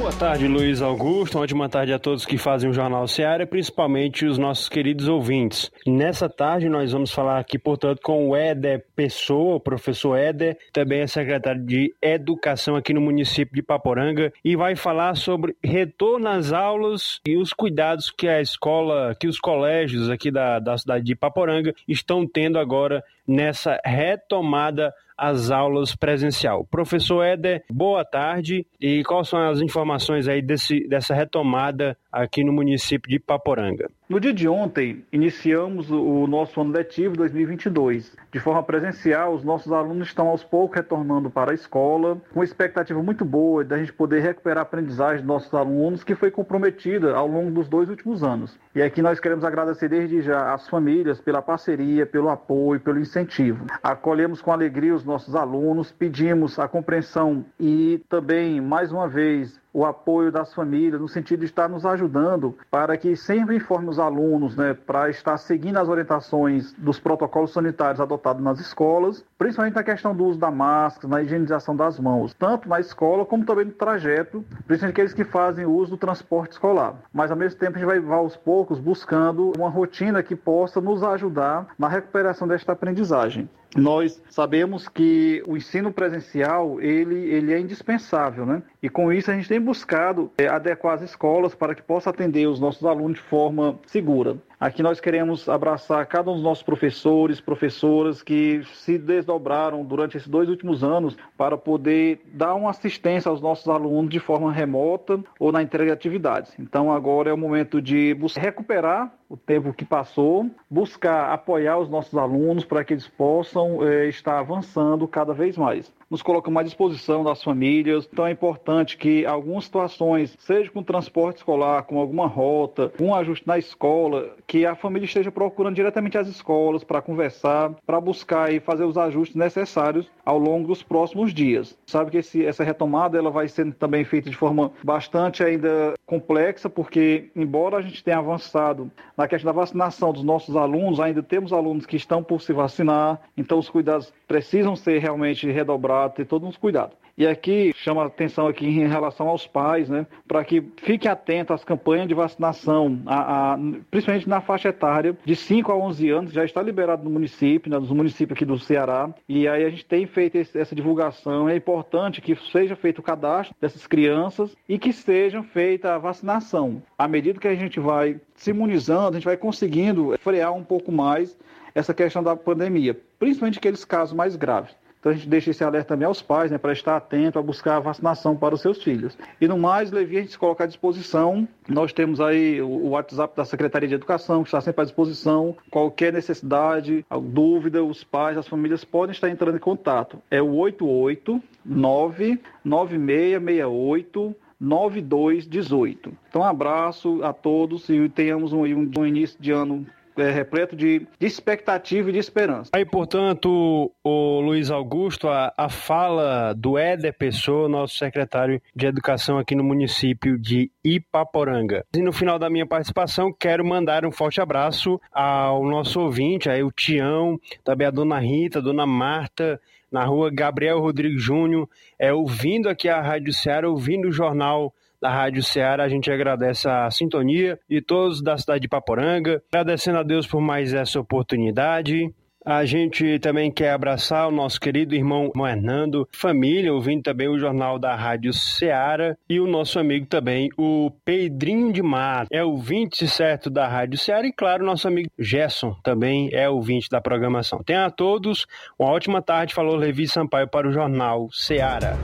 Boa tarde, Luiz Augusto. Uma ótima tarde a todos que fazem o Jornal Seara, principalmente os nossos queridos ouvintes. Nessa tarde nós vamos falar aqui, portanto, com o Éder Pessoa, o professor Éder, também é secretário de Educação aqui no município de Paporanga, e vai falar sobre retorno às aulas e os cuidados que a escola, que os colégios aqui da, da cidade de Paporanga estão tendo agora nessa retomada as aulas presencial. Professor Éder, boa tarde. E quais são as informações aí desse, dessa retomada aqui no município de Paporanga? No dia de ontem, iniciamos o nosso ano letivo 2022. De forma presencial, os nossos alunos estão aos poucos retornando para a escola, com expectativa muito boa da gente poder recuperar a aprendizagem dos nossos alunos, que foi comprometida ao longo dos dois últimos anos. E aqui nós queremos agradecer desde já às famílias pela parceria, pelo apoio, pelo incentivo. Acolhemos com alegria os nossos alunos, pedimos a compreensão e também, mais uma vez, o apoio das famílias, no sentido de estar nos ajudando para que sempre informe os alunos, né, para estar seguindo as orientações dos protocolos sanitários adotados nas escolas, principalmente na questão do uso da máscara, na higienização das mãos, tanto na escola como também no trajeto, principalmente aqueles que fazem uso do transporte escolar. Mas ao mesmo tempo a gente vai aos poucos buscando uma rotina que possa nos ajudar na recuperação desta aprendizagem. Nós sabemos que o ensino presencial ele, ele é indispensável, né? E com isso a gente tem buscado é, adequar as escolas para que possa atender os nossos alunos de forma segura. Aqui nós queremos abraçar cada um dos nossos professores, professoras que se desdobraram durante esses dois últimos anos para poder dar uma assistência aos nossos alunos de forma remota ou na entrega de atividades. Então agora é o momento de recuperar o tempo que passou, buscar apoiar os nossos alunos para que eles possam é, estar avançando cada vez mais nos colocamos à disposição das famílias. Então é importante que algumas situações, seja com transporte escolar, com alguma rota, um ajuste na escola, que a família esteja procurando diretamente as escolas para conversar, para buscar e fazer os ajustes necessários ao longo dos próximos dias. Sabe que esse, essa retomada ela vai ser também feita de forma bastante ainda complexa, porque embora a gente tenha avançado na questão da vacinação dos nossos alunos, ainda temos alunos que estão por se vacinar, então os cuidados precisam ser realmente redobrados ter todos uns cuidados. E aqui chama atenção aqui em relação aos pais, né, para que fiquem atentos às campanhas de vacinação, a, a, principalmente na faixa etária de 5 a 11 anos, já está liberado no município, né, nos municípios aqui do Ceará, e aí a gente tem feito esse, essa divulgação. É importante que seja feito o cadastro dessas crianças e que seja feita a vacinação. À medida que a gente vai se imunizando, a gente vai conseguindo frear um pouco mais essa questão da pandemia, principalmente aqueles casos mais graves. Então a gente deixa esse alerta também aos pais, né, para estar atento a buscar a vacinação para os seus filhos. E no mais, Levi, a gente se coloca à disposição. Nós temos aí o WhatsApp da Secretaria de Educação, que está sempre à disposição. Qualquer necessidade, dúvida, os pais, as famílias podem estar entrando em contato. É o 889 9668 9218. Então, um abraço a todos e tenhamos um, um, um início de ano é, repleto de, de, expectativa e de esperança. Aí, portanto, o Luiz Augusto, a, a fala do Éder Pessoa, nosso secretário de Educação aqui no município de Ipaporanga. E no final da minha participação, quero mandar um forte abraço ao nosso ouvinte, aí o Tião, também a dona Rita, a dona Marta, na rua Gabriel Rodrigues Júnior, é, ouvindo aqui a Rádio Ceará, ouvindo o jornal da Rádio Ceará. A gente agradece a sintonia de todos da cidade de Paporanga, agradecendo a Deus por mais essa oportunidade. A gente também quer abraçar o nosso querido irmão Hernando, família, ouvindo também o jornal da Rádio Ceará e o nosso amigo também, o Pedrinho de Mato, é ouvinte certo da Rádio Ceará e, claro, nosso amigo Gerson também é ouvinte da programação. Tenha a todos uma ótima tarde, falou Levi Sampaio para o jornal Ceará.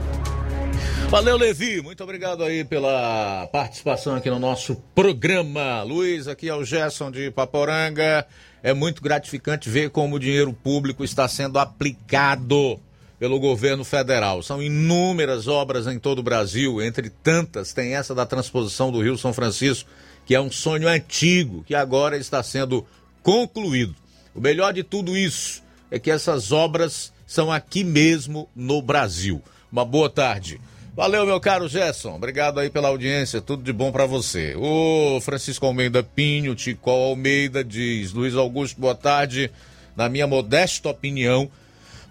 Valeu, Levi. Muito obrigado aí pela participação aqui no nosso programa. Luiz, aqui é o Gerson de Paporanga. É muito gratificante ver como o dinheiro público está sendo aplicado pelo governo federal. São inúmeras obras em todo o Brasil, entre tantas, tem essa da transposição do Rio São Francisco, que é um sonho antigo, que agora está sendo concluído. O melhor de tudo isso é que essas obras são aqui mesmo no Brasil. Uma boa tarde. Valeu, meu caro Gerson. Obrigado aí pela audiência. Tudo de bom para você. O Francisco Almeida Pinho, Tico Almeida diz: Luiz Augusto, boa tarde. Na minha modesta opinião,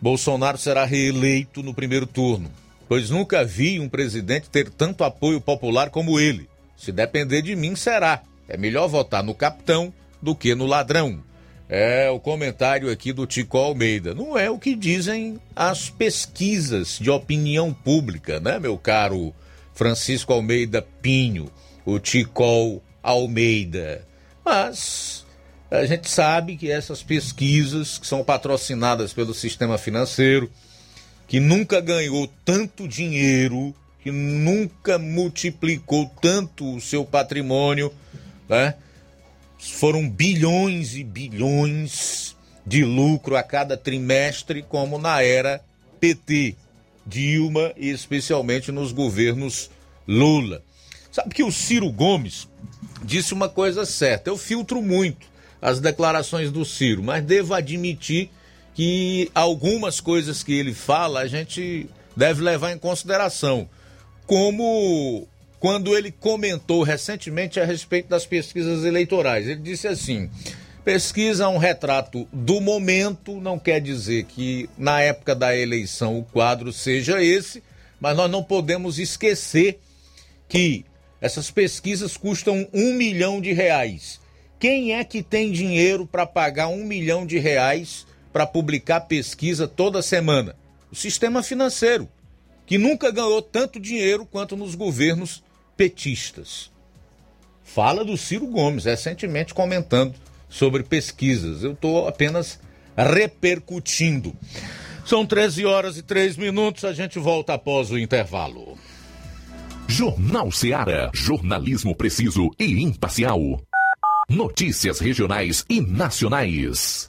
Bolsonaro será reeleito no primeiro turno, pois nunca vi um presidente ter tanto apoio popular como ele. Se depender de mim, será. É melhor votar no capitão do que no ladrão. É o comentário aqui do Tico Almeida. Não é o que dizem as pesquisas de opinião pública, né, meu caro Francisco Almeida Pinho, o Tico Almeida. Mas a gente sabe que essas pesquisas, que são patrocinadas pelo sistema financeiro, que nunca ganhou tanto dinheiro, que nunca multiplicou tanto o seu patrimônio, né? Foram bilhões e bilhões de lucro a cada trimestre, como na era PT, Dilma e especialmente nos governos Lula. Sabe que o Ciro Gomes disse uma coisa certa. Eu filtro muito as declarações do Ciro, mas devo admitir que algumas coisas que ele fala a gente deve levar em consideração. Como quando ele comentou recentemente a respeito das pesquisas eleitorais. Ele disse assim: pesquisa um retrato do momento, não quer dizer que na época da eleição o quadro seja esse, mas nós não podemos esquecer que essas pesquisas custam um milhão de reais. Quem é que tem dinheiro para pagar um milhão de reais para publicar pesquisa toda semana? O sistema financeiro, que nunca ganhou tanto dinheiro quanto nos governos petistas. Fala do Ciro Gomes, recentemente comentando sobre pesquisas. Eu estou apenas repercutindo. São 13 horas e 3 minutos, a gente volta após o intervalo. Jornal Seara. Jornalismo preciso e imparcial. Notícias regionais e nacionais.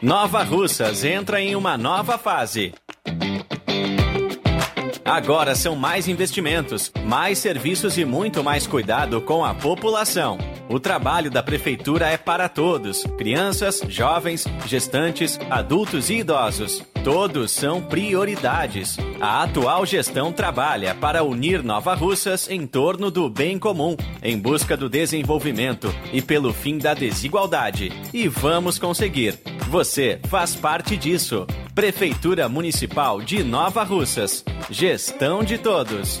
Nova Russas entra em uma nova fase. Agora são mais investimentos, mais serviços e muito mais cuidado com a população. O trabalho da Prefeitura é para todos: crianças, jovens, gestantes, adultos e idosos. Todos são prioridades. A atual gestão trabalha para unir Nova Russas em torno do bem comum, em busca do desenvolvimento e pelo fim da desigualdade. E vamos conseguir. Você faz parte disso. Prefeitura Municipal de Nova Russas. Gestão de todos.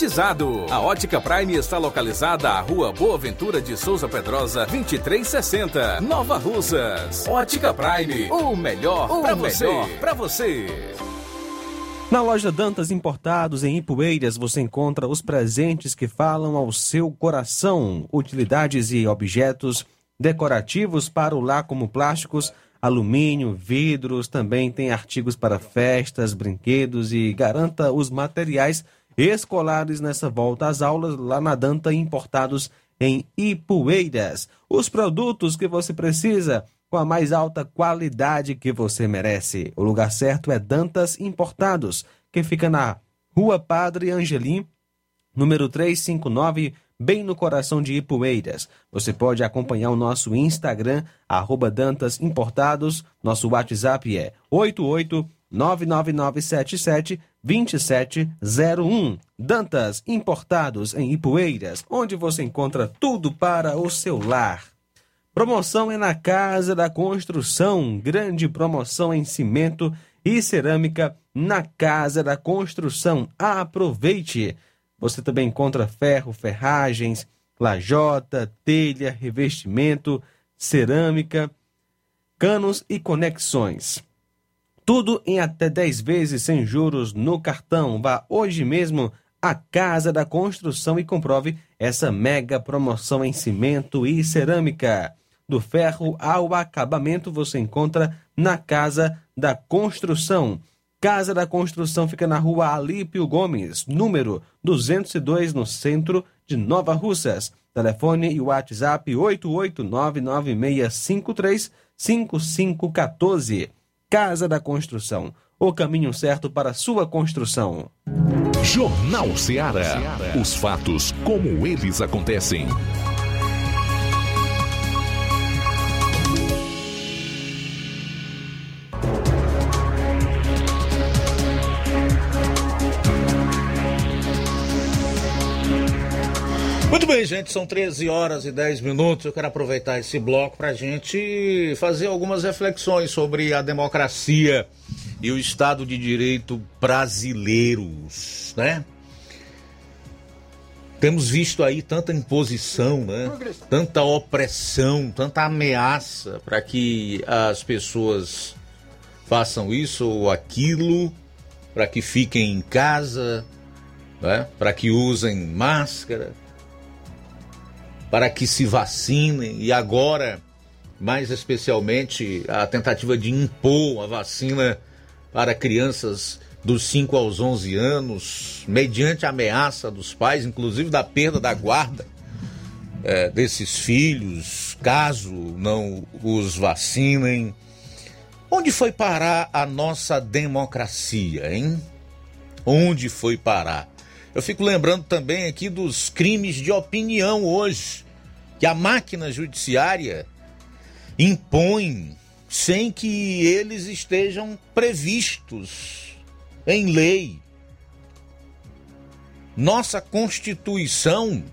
A Ótica Prime está localizada à Rua Boa Ventura de Souza Pedrosa, 2360, Nova Russas. Ótica Prime, o melhor para você. Para você. Na loja Dantas Importados, em Ipueiras, você encontra os presentes que falam ao seu coração. Utilidades e objetos decorativos para o lar, como plásticos, alumínio, vidros. Também tem artigos para festas, brinquedos e garanta os materiais escolares nessa volta às aulas lá na Danta importados em Ipueiras. Os produtos que você precisa com a mais alta qualidade que você merece. O lugar certo é Dantas Importados, que fica na Rua Padre Angelim, número 359, bem no coração de Ipueiras. Você pode acompanhar o nosso Instagram, arroba Dantas Importados. Nosso WhatsApp é 88 99977 2701. Dantas Importados em Ipueiras, onde você encontra tudo para o seu lar. Promoção é na Casa da Construção. Grande promoção em cimento e cerâmica na Casa da Construção. Aproveite! Você também encontra ferro, ferragens, lajota, telha, revestimento, cerâmica, canos e conexões. Tudo em até 10 vezes sem juros no cartão. Vá hoje mesmo à Casa da Construção e comprove essa mega promoção em cimento e cerâmica. Do ferro ao acabamento você encontra na Casa da Construção. Casa da Construção fica na rua Alípio Gomes, número 202, no centro de Nova Russas. Telefone e WhatsApp 88996535514. Casa da Construção, o caminho certo para sua construção. Jornal Ceará. Os fatos como eles acontecem. Muito bem, gente, são 13 horas e 10 minutos. Eu quero aproveitar esse bloco para a gente fazer algumas reflexões sobre a democracia e o Estado de Direito brasileiros, né? Temos visto aí tanta imposição, né? Tanta opressão, tanta ameaça para que as pessoas façam isso ou aquilo, para que fiquem em casa, né? para que usem máscara, para que se vacinem e agora, mais especialmente, a tentativa de impor a vacina para crianças dos 5 aos 11 anos, mediante ameaça dos pais, inclusive da perda da guarda é, desses filhos, caso não os vacinem. Onde foi parar a nossa democracia, hein? Onde foi parar? Eu fico lembrando também aqui dos crimes de opinião hoje, que a máquina judiciária impõe sem que eles estejam previstos em lei. Nossa Constituição,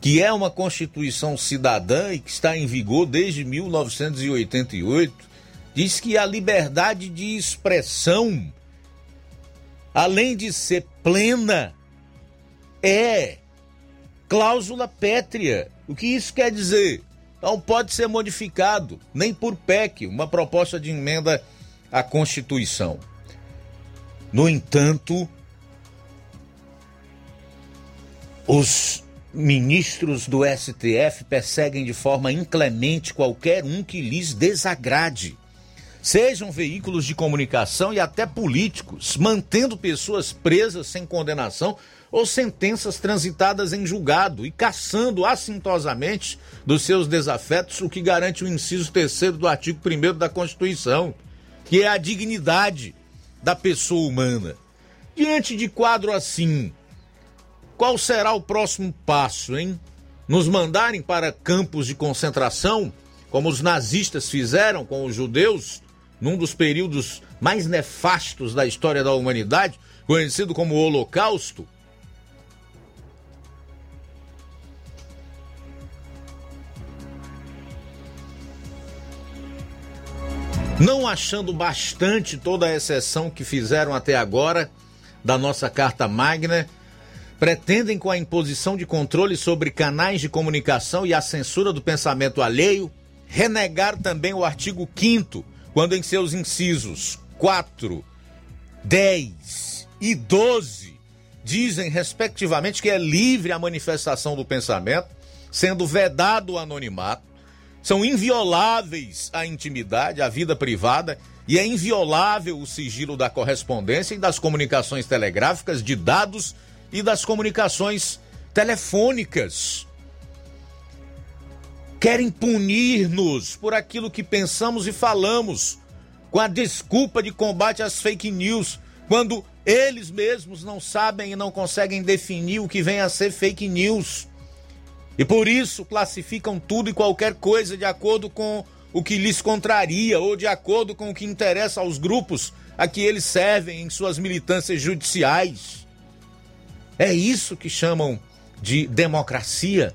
que é uma Constituição cidadã e que está em vigor desde 1988, diz que a liberdade de expressão, além de ser plena, é cláusula pétrea. O que isso quer dizer? não pode ser modificado, nem por PEC, uma proposta de emenda à Constituição. No entanto, os ministros do STF perseguem de forma inclemente qualquer um que lhes desagrade. Sejam veículos de comunicação e até políticos, mantendo pessoas presas sem condenação ou sentenças transitadas em julgado e caçando assintosamente dos seus desafetos o que garante o inciso terceiro do artigo 1 da Constituição, que é a dignidade da pessoa humana. Diante de quadro assim, qual será o próximo passo, hein? Nos mandarem para campos de concentração, como os nazistas fizeram com os judeus, num dos períodos mais nefastos da história da humanidade, conhecido como o Holocausto? Não achando bastante toda a exceção que fizeram até agora da nossa Carta Magna, pretendem, com a imposição de controle sobre canais de comunicação e a censura do pensamento alheio, renegar também o artigo 5, quando em seus incisos 4, 10 e 12 dizem, respectivamente, que é livre a manifestação do pensamento, sendo vedado o anonimato são invioláveis a intimidade, a vida privada e é inviolável o sigilo da correspondência e das comunicações telegráficas, de dados e das comunicações telefônicas. Querem punir-nos por aquilo que pensamos e falamos, com a desculpa de combate às fake news, quando eles mesmos não sabem e não conseguem definir o que vem a ser fake news. E por isso classificam tudo e qualquer coisa de acordo com o que lhes contraria ou de acordo com o que interessa aos grupos a que eles servem em suas militâncias judiciais. É isso que chamam de democracia.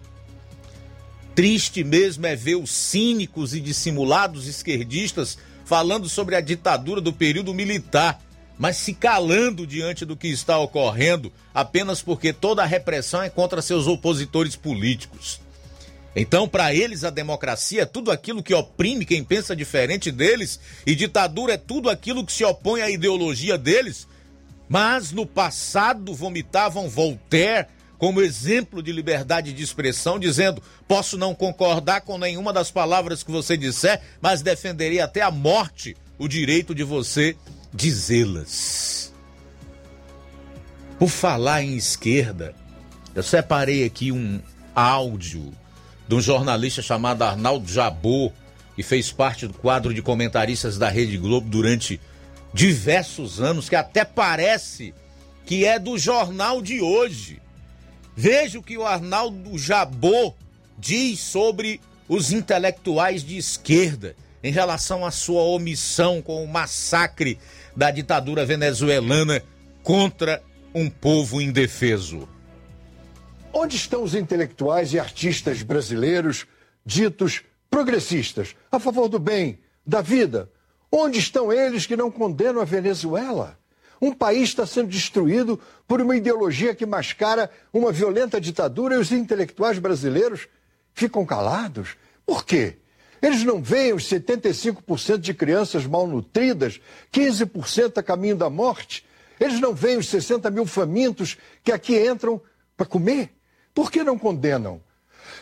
Triste mesmo é ver os cínicos e dissimulados esquerdistas falando sobre a ditadura do período militar mas se calando diante do que está ocorrendo apenas porque toda a repressão é contra seus opositores políticos. Então, para eles, a democracia é tudo aquilo que oprime quem pensa diferente deles, e ditadura é tudo aquilo que se opõe à ideologia deles. Mas no passado vomitavam Voltaire como exemplo de liberdade de expressão, dizendo: posso não concordar com nenhuma das palavras que você disser, mas defenderei até a morte o direito de você dizê-las. Por falar em esquerda, eu separei aqui um áudio de um jornalista chamado Arnaldo Jabô, que fez parte do quadro de comentaristas da Rede Globo durante diversos anos, que até parece que é do jornal de hoje. Veja o que o Arnaldo Jabô diz sobre os intelectuais de esquerda em relação à sua omissão com o massacre da ditadura venezuelana contra um povo indefeso. Onde estão os intelectuais e artistas brasileiros ditos progressistas, a favor do bem, da vida? Onde estão eles que não condenam a Venezuela? Um país está sendo destruído por uma ideologia que mascara uma violenta ditadura e os intelectuais brasileiros ficam calados. Por quê? Eles não veem os 75% de crianças malnutridas, 15% a caminho da morte. Eles não veem os 60 mil famintos que aqui entram para comer. Por que não condenam?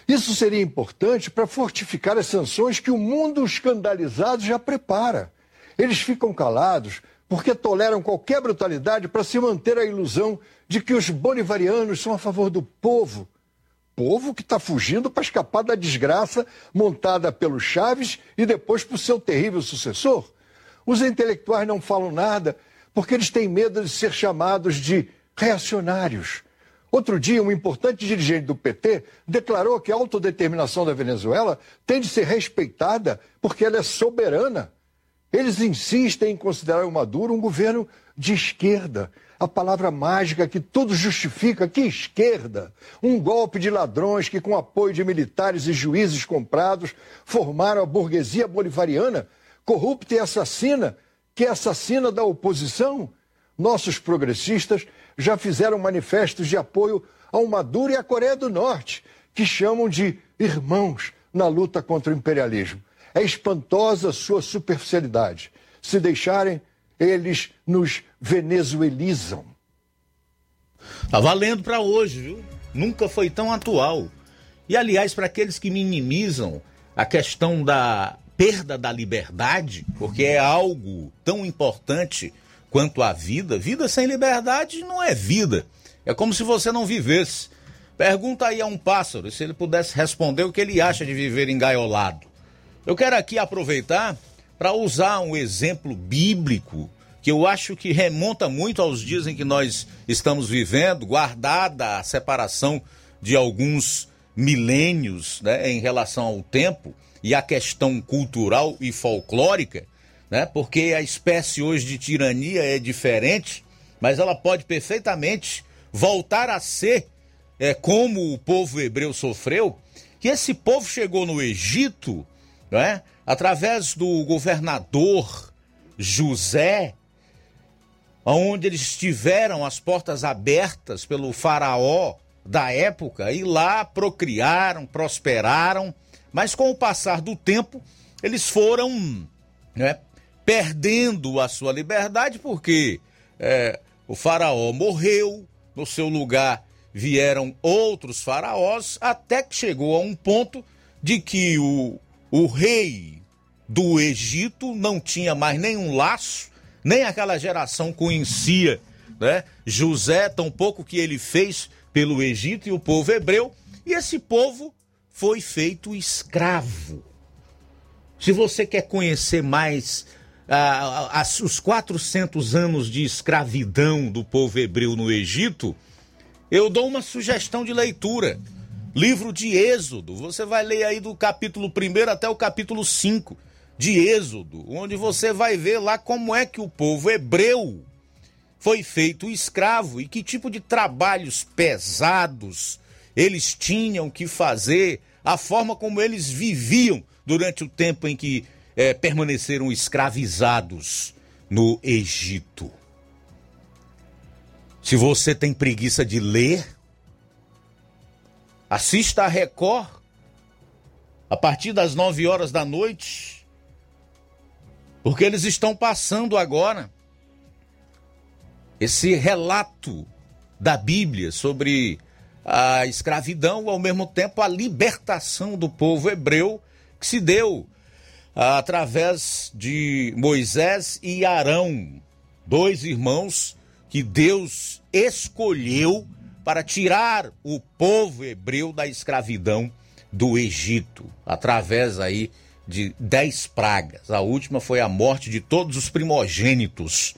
Isso seria importante para fortificar as sanções que o mundo escandalizado já prepara. Eles ficam calados porque toleram qualquer brutalidade para se manter a ilusão de que os bolivarianos são a favor do povo. Povo que está fugindo para escapar da desgraça montada pelo Chaves e depois por seu terrível sucessor. Os intelectuais não falam nada porque eles têm medo de ser chamados de reacionários. Outro dia, um importante dirigente do PT declarou que a autodeterminação da Venezuela tem de ser respeitada porque ela é soberana. Eles insistem em considerar o Maduro um governo de esquerda. A palavra mágica que tudo justifica, que esquerda. Um golpe de ladrões que, com apoio de militares e juízes comprados, formaram a burguesia bolivariana, corrupta e assassina, que é assassina da oposição. Nossos progressistas já fizeram manifestos de apoio ao Maduro e à Coreia do Norte, que chamam de irmãos na luta contra o imperialismo. É espantosa sua superficialidade. Se deixarem, eles nos venezuelizam. Tá valendo para hoje, viu? Nunca foi tão atual. E aliás, para aqueles que minimizam a questão da perda da liberdade, porque é algo tão importante quanto à vida, vida sem liberdade não é vida. É como se você não vivesse. Pergunta aí a um pássaro se ele pudesse responder o que ele acha de viver engaiolado. Eu quero aqui aproveitar para usar um exemplo bíblico que eu acho que remonta muito aos dias em que nós estamos vivendo, guardada a separação de alguns milênios né, em relação ao tempo e a questão cultural e folclórica né? Porque a espécie hoje de tirania é diferente, mas ela pode perfeitamente voltar a ser é, como o povo hebreu sofreu, que esse povo chegou no Egito, né? Através do governador José, onde eles tiveram as portas abertas pelo faraó da época e lá procriaram, prosperaram, mas com o passar do tempo eles foram né, perdendo a sua liberdade, porque é, o faraó morreu, no seu lugar vieram outros faraós, até que chegou a um ponto de que o, o rei do Egito não tinha mais nenhum laço, nem aquela geração conhecia né? José, tão pouco que ele fez pelo Egito e o povo hebreu, e esse povo foi feito escravo. Se você quer conhecer mais ah, as, os 400 anos de escravidão do povo hebreu no Egito, eu dou uma sugestão de leitura. Livro de Êxodo. Você vai ler aí do capítulo 1 até o capítulo 5 de Êxodo, onde você vai ver lá como é que o povo hebreu foi feito escravo e que tipo de trabalhos pesados eles tinham que fazer, a forma como eles viviam durante o tempo em que é, permaneceram escravizados no Egito. Se você tem preguiça de ler, assista a Record a partir das 9 horas da noite, porque eles estão passando agora esse relato da Bíblia sobre a escravidão, ao mesmo tempo a libertação do povo hebreu que se deu através de Moisés e Arão, dois irmãos que Deus escolheu para tirar o povo hebreu da escravidão do Egito, através aí de dez pragas. A última foi a morte de todos os primogênitos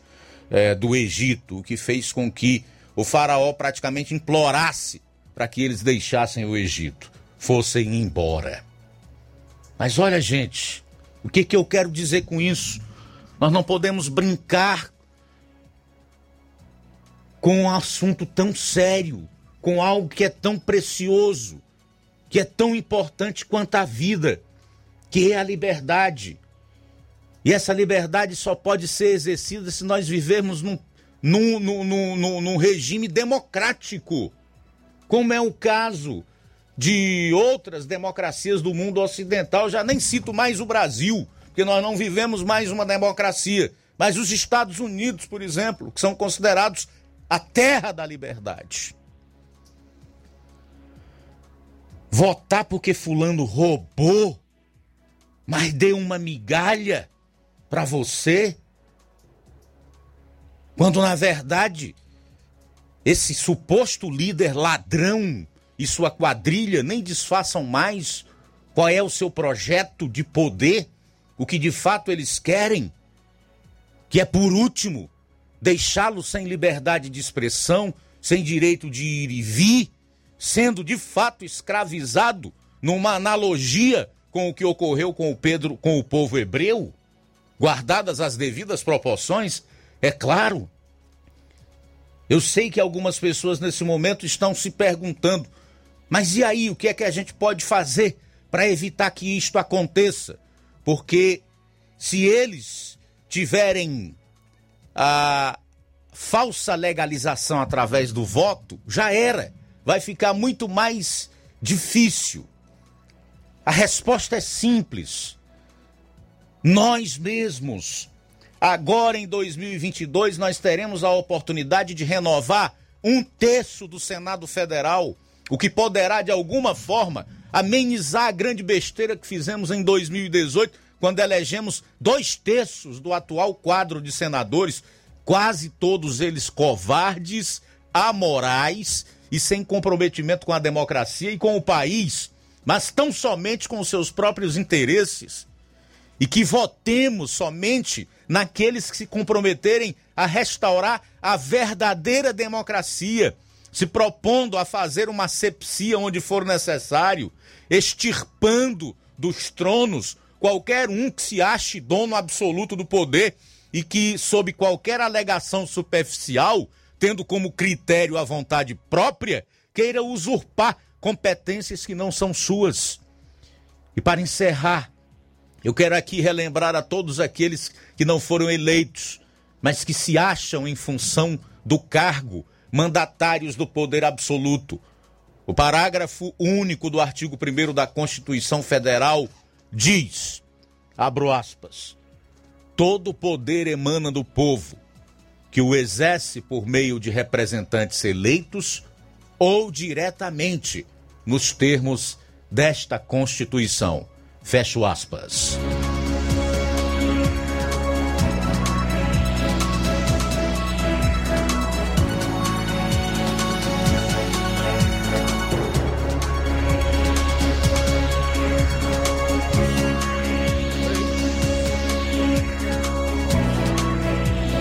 é, do Egito, o que fez com que o faraó praticamente implorasse para que eles deixassem o Egito, fossem embora. Mas olha, gente, o que, que eu quero dizer com isso? Nós não podemos brincar com um assunto tão sério, com algo que é tão precioso, que é tão importante quanto a vida, que é a liberdade. E essa liberdade só pode ser exercida se nós vivermos num, num, num, num, num regime democrático, como é o caso de outras democracias do mundo ocidental. Já nem cito mais o Brasil, porque nós não vivemos mais uma democracia. Mas os Estados Unidos, por exemplo, que são considerados a terra da liberdade. Votar porque Fulano roubou, mas deu uma migalha para você, quando na verdade esse suposto líder ladrão e sua quadrilha nem disfarçam mais qual é o seu projeto de poder, o que de fato eles querem, que é por último deixá-lo sem liberdade de expressão, sem direito de ir e vir, sendo de fato escravizado numa analogia com o que ocorreu com o Pedro, com o povo hebreu, guardadas as devidas proporções, é claro. Eu sei que algumas pessoas nesse momento estão se perguntando: mas e aí, o que é que a gente pode fazer para evitar que isto aconteça? Porque se eles tiverem a falsa legalização através do voto, já era. Vai ficar muito mais difícil. A resposta é simples. Nós mesmos, agora em 2022, nós teremos a oportunidade de renovar um terço do Senado Federal, o que poderá, de alguma forma, amenizar a grande besteira que fizemos em 2018, quando elegemos dois terços do atual quadro de senadores, quase todos eles covardes, amorais e sem comprometimento com a democracia e com o país, mas tão somente com seus próprios interesses. E que votemos somente naqueles que se comprometerem a restaurar a verdadeira democracia, se propondo a fazer uma sepsia onde for necessário, extirpando dos tronos qualquer um que se ache dono absoluto do poder e que, sob qualquer alegação superficial, tendo como critério a vontade própria, queira usurpar competências que não são suas. E para encerrar, eu quero aqui relembrar a todos aqueles que não foram eleitos, mas que se acham em função do cargo mandatários do poder absoluto. O parágrafo único do artigo 1 da Constituição Federal diz, abro aspas, todo poder emana do povo, que o exerce por meio de representantes eleitos ou diretamente, nos termos desta Constituição. Fecho aspas.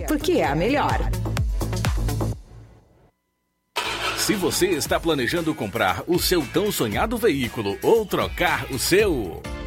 porque é a melhor. Se você está planejando comprar o seu tão sonhado veículo ou trocar o seu,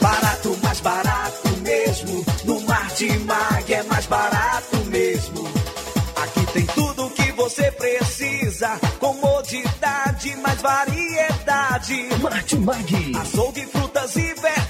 Barato, mais barato mesmo. No Martimag é mais barato mesmo. Aqui tem tudo o que você precisa. Comodidade, mais variedade. Martimag. Açougue, frutas e verduras.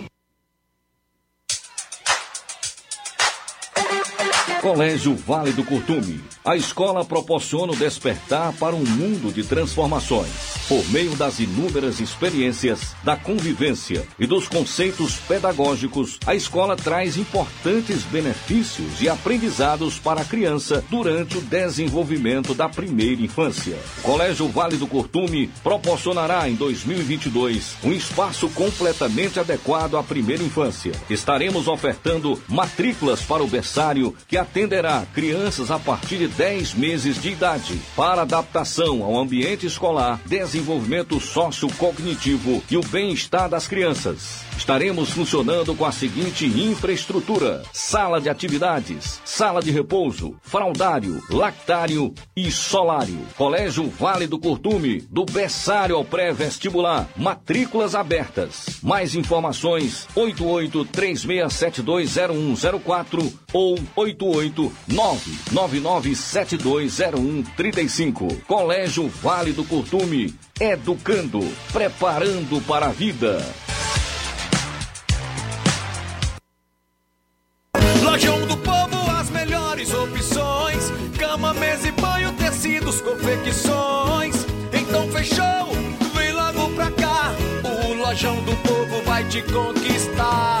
Colégio Vale do Curtume. A escola proporciona o despertar para um mundo de transformações. Por meio das inúmeras experiências, da convivência e dos conceitos pedagógicos, a escola traz importantes benefícios e aprendizados para a criança durante o desenvolvimento da primeira infância. O Colégio Vale do Curtume proporcionará em 2022 um espaço completamente adequado à primeira infância. Estaremos ofertando matrículas para o berçário que atenderá crianças a partir de 10 meses de idade para adaptação ao ambiente escolar, desenvolvimento sociocognitivo e o bem-estar das crianças. Estaremos funcionando com a seguinte infraestrutura: sala de atividades, sala de repouso, fraldário, lactário e solário. Colégio Vale do Curtume, do berçário ao pré-vestibular. Matrículas abertas. Mais informações: 8836720104 ou 88999720135. Colégio Vale do Curtume, educando, preparando para a vida. Lojão do Povo, as melhores opções: cama, mesa e banho, tecidos, confecções. Então fechou, vem logo pra cá. O Lojão do Povo vai te conquistar.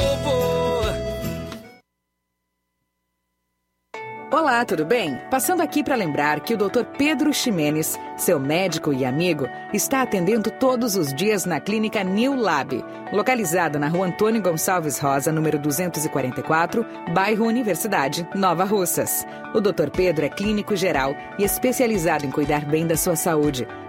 Olá, tudo bem? Passando aqui para lembrar que o Dr. Pedro Ximenes, seu médico e amigo, está atendendo todos os dias na clínica New Lab, localizada na rua Antônio Gonçalves Rosa, número 244, bairro Universidade, Nova Russas. O Dr. Pedro é clínico geral e especializado em cuidar bem da sua saúde,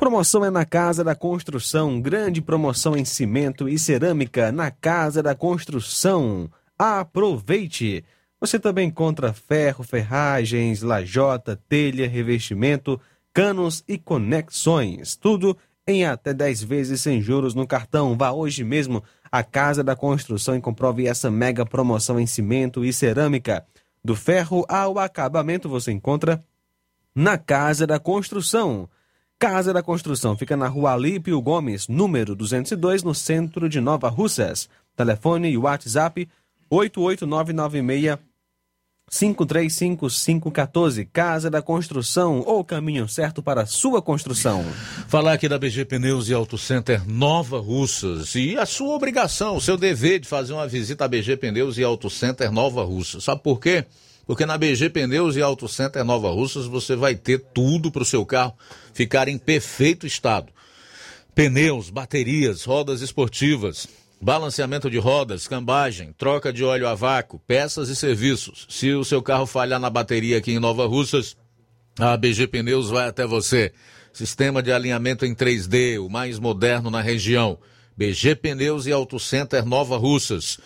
Promoção é na Casa da Construção. Grande promoção em cimento e cerâmica na Casa da Construção. Aproveite! Você também encontra ferro, ferragens, lajota, telha, revestimento, canos e conexões. Tudo em até 10 vezes sem juros no cartão. Vá hoje mesmo à Casa da Construção e comprove essa mega promoção em cimento e cerâmica. Do ferro ao acabamento você encontra na Casa da Construção. Casa da Construção fica na rua Alípio Gomes, número 202, no centro de Nova Russas. Telefone e WhatsApp 88996 535514. Casa da Construção, o caminho certo para sua construção. Falar aqui da BG Pneus e Auto Center Nova Russas. E a sua obrigação, o seu dever de fazer uma visita à BG Pneus e Auto Center Nova Russas. Sabe por quê? Porque na BG Pneus e Auto Center Nova Russas você vai ter tudo para o seu carro ficar em perfeito estado. Pneus, baterias, rodas esportivas, balanceamento de rodas, cambagem, troca de óleo a vácuo, peças e serviços. Se o seu carro falhar na bateria aqui em Nova Russas, a BG Pneus vai até você. Sistema de alinhamento em 3D, o mais moderno na região. BG Pneus e Auto Center Nova Russas.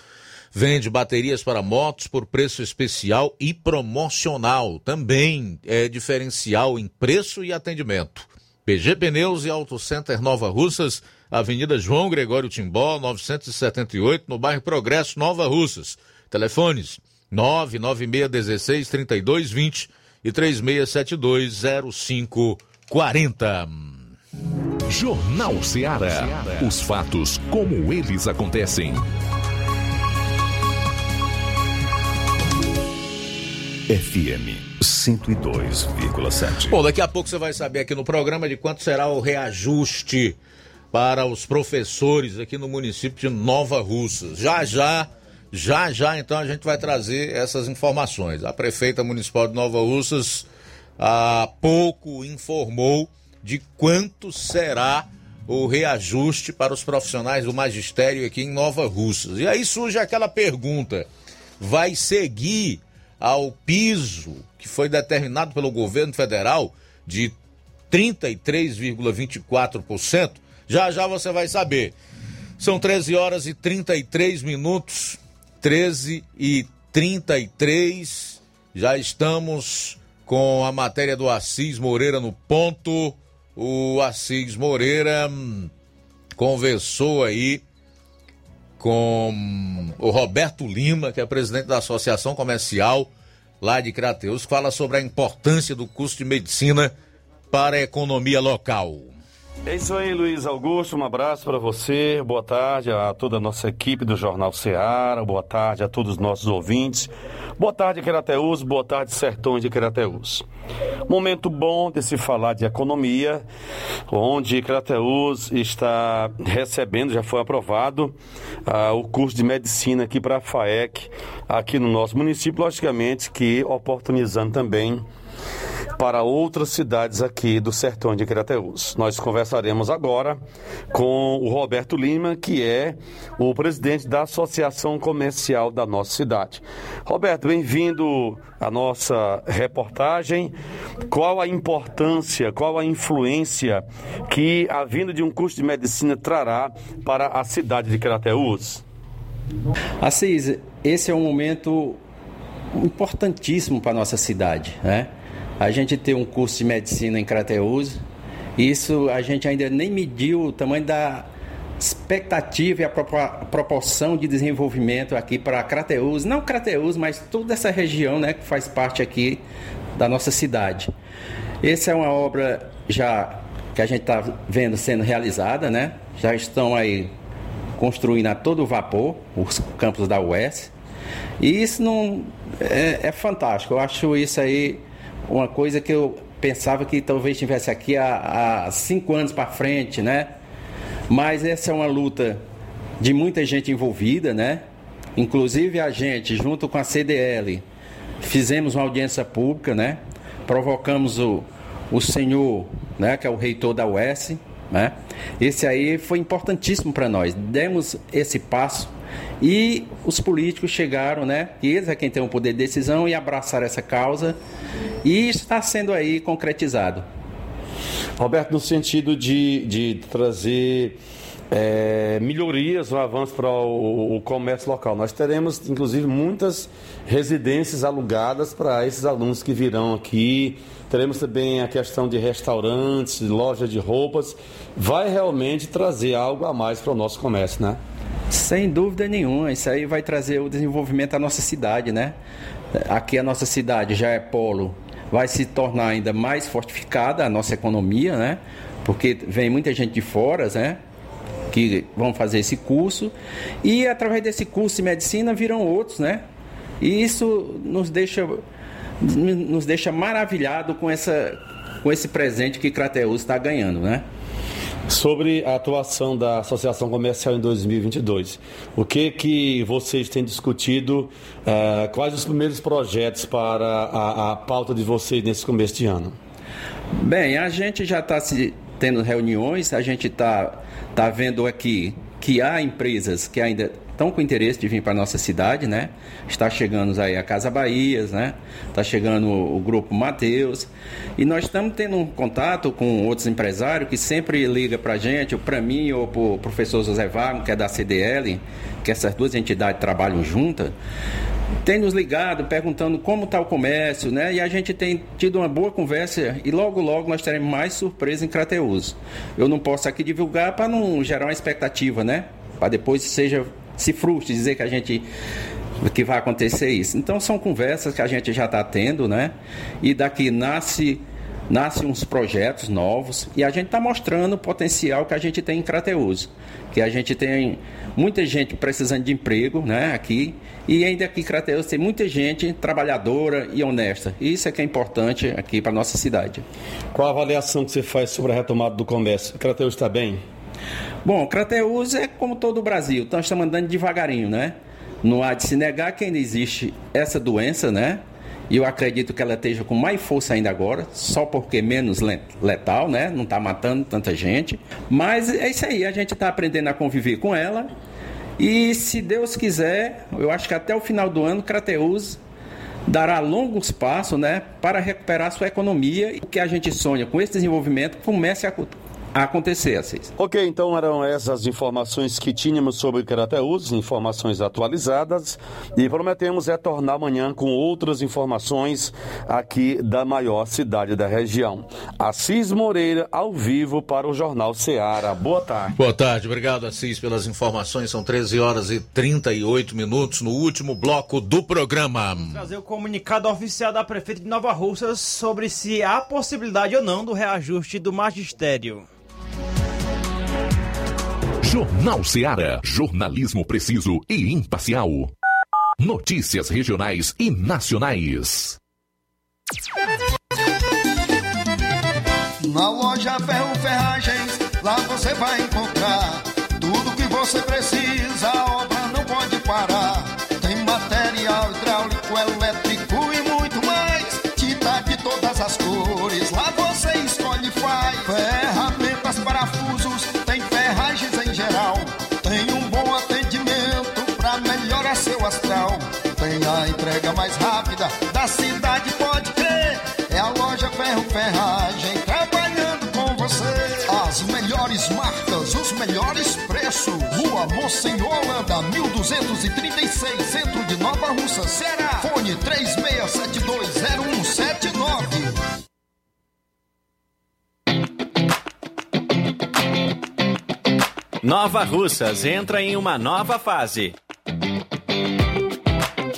Vende baterias para motos por preço especial e promocional. Também é diferencial em preço e atendimento. BG Pneus e Auto Center Nova Russas Avenida João Gregório Timbó, 978, no bairro Progresso, Nova Russas. Telefones 99616 3220 e 36720540. Jornal Ceará. Os fatos como eles acontecem. FM 102,7. Bom, daqui a pouco você vai saber aqui no programa de quanto será o reajuste para os professores aqui no município de Nova Russas. Já já, já já, então a gente vai trazer essas informações. A prefeita municipal de Nova Russas há pouco informou de quanto será o reajuste para os profissionais do magistério aqui em Nova Russas. E aí surge aquela pergunta: vai seguir ao piso que foi determinado pelo governo federal de 33,24%? Já já você vai saber. São 13 horas e 33 minutos. 13 e 33. Já estamos com a matéria do Assis Moreira no ponto. O Assis Moreira hum, conversou aí com o Roberto Lima, que é presidente da Associação Comercial lá de Crateus, fala sobre a importância do curso de medicina para a economia local. É isso aí, Luiz Augusto. Um abraço para você. Boa tarde a toda a nossa equipe do Jornal Ceará. Boa tarde a todos os nossos ouvintes. Boa tarde, Querateus. Boa tarde, Sertões de Querateus. Momento bom de se falar de economia, onde Querateus está recebendo, já foi aprovado, uh, o curso de medicina aqui para a FAEC, aqui no nosso município, logicamente que oportunizando também para outras cidades aqui do sertão de Crateús. Nós conversaremos agora com o Roberto Lima, que é o presidente da Associação Comercial da nossa cidade. Roberto, bem-vindo à nossa reportagem. Qual a importância, qual a influência que a vinda de um curso de medicina trará para a cidade de Crateús? Assis, esse é um momento importantíssimo para a nossa cidade, né? A gente tem um curso de medicina em Crateus. Isso a gente ainda nem mediu o tamanho da expectativa e a proporção de desenvolvimento aqui para Crateus, não Crateus, mas toda essa região, né, que faz parte aqui da nossa cidade. Essa é uma obra já que a gente está vendo sendo realizada, né? Já estão aí construindo a todo vapor os campos da UES. E isso não é, é fantástico. Eu acho isso aí uma coisa que eu pensava que talvez tivesse aqui há, há cinco anos para frente, né? Mas essa é uma luta de muita gente envolvida, né? Inclusive a gente, junto com a CDL, fizemos uma audiência pública, né? Provocamos o, o senhor, né? Que é o reitor da UES, né? Esse aí foi importantíssimo para nós. Demos esse passo e os políticos chegaram, né? E eles é quem tem o poder de decisão e abraçaram essa causa e está sendo aí concretizado. Roberto, no sentido de, de trazer é, melhorias, um avanço para o, o, comércio local. Nós teremos, inclusive, muitas residências alugadas para esses alunos que virão aqui. Teremos também a questão de restaurantes, loja de roupas. Vai realmente trazer algo a mais para o nosso comércio, né? Sem dúvida nenhuma, isso aí vai trazer o desenvolvimento à nossa cidade, né? Aqui a nossa cidade já é polo, vai se tornar ainda mais fortificada a nossa economia, né? Porque vem muita gente de fora, né? Que vão fazer esse curso e através desse curso de medicina viram outros, né? E isso nos deixa nos deixa maravilhado com essa com esse presente que Crateus está ganhando, né? Sobre a atuação da Associação Comercial em 2022, o que que vocês têm discutido? Uh, quais os primeiros projetos para a, a, pauta de vocês nesse começo de ano? Bem, a gente já está tendo reuniões, a gente está tá vendo aqui que há empresas que ainda estão com interesse de vir para nossa cidade, né? Está chegando aí a Casa Bahias, né? Está chegando o, Grupo Mateus. E nós estamos tendo um contato com outros empresários que sempre liga para a gente, para mim ou para o professor José Wagner, que é da CDL, que essas duas entidades trabalham juntas. Tem nos ligado perguntando como está o comércio, né? E a gente tem tido uma boa conversa e logo, logo nós teremos mais surpresa em Crateus. Eu não posso aqui divulgar para não gerar uma expectativa, né? Para depois seja se frustre dizer que a gente que vai acontecer isso. Então são conversas que a gente já está tendo, né? E daqui nasce nasce uns projetos novos e a gente está mostrando o potencial que a gente tem em Crateus, que a gente tem muita gente precisando de emprego, né? Aqui e ainda aqui em Crateus tem muita gente trabalhadora e honesta. Isso é que é importante aqui para nossa cidade. Qual a avaliação que você faz sobre a retomada do comércio? Crateus está bem? Bom, Crateus é como todo o Brasil, então estamos andando devagarinho, né? Não há de se negar que ainda existe essa doença, né? E eu acredito que ela esteja com mais força ainda agora, só porque menos letal, né? Não está matando tanta gente. Mas é isso aí, a gente está aprendendo a conviver com ela. E se Deus quiser, eu acho que até o final do ano, Crateus dará longos passos né, para recuperar sua economia e que a gente sonha com esse desenvolvimento comece a acontecer, Assis. Ok, então eram essas informações que tínhamos sobre Crateus, informações atualizadas, e prometemos retornar amanhã com outras informações aqui da maior cidade da região. Assis Moreira, ao vivo para o Jornal Ceará. Boa tarde. Boa tarde, obrigado Assis pelas informações. São 13 horas e 38 minutos no último bloco do programa. Trazer o comunicado oficial da Prefeita de Nova Russa sobre se há possibilidade ou não do reajuste do magistério. Jornal Seara. Jornalismo preciso e imparcial. Notícias regionais e nacionais. Na loja Ferro Ferragens, lá você vai encontrar tudo que você precisa. Da cidade, pode crer. É a loja Ferro Ferragem trabalhando com você. As melhores marcas, os melhores preços. Rua Monsenhor Holanda, 1236, centro de Nova Russa, Ceará. Fone 36720179. Nova Russas entra em uma nova fase.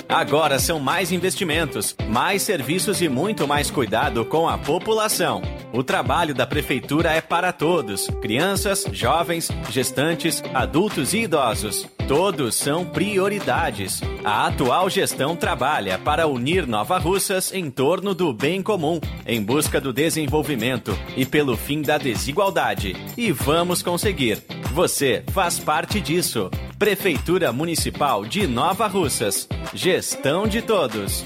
Agora são mais investimentos, mais serviços e muito mais cuidado com a população. O trabalho da Prefeitura é para todos: crianças, jovens, gestantes, adultos e idosos. Todos são prioridades. A atual gestão trabalha para unir Nova Russas em torno do bem comum, em busca do desenvolvimento e pelo fim da desigualdade. E vamos conseguir. Você faz parte disso. Prefeitura Municipal de Nova Russas. Gestão de todos.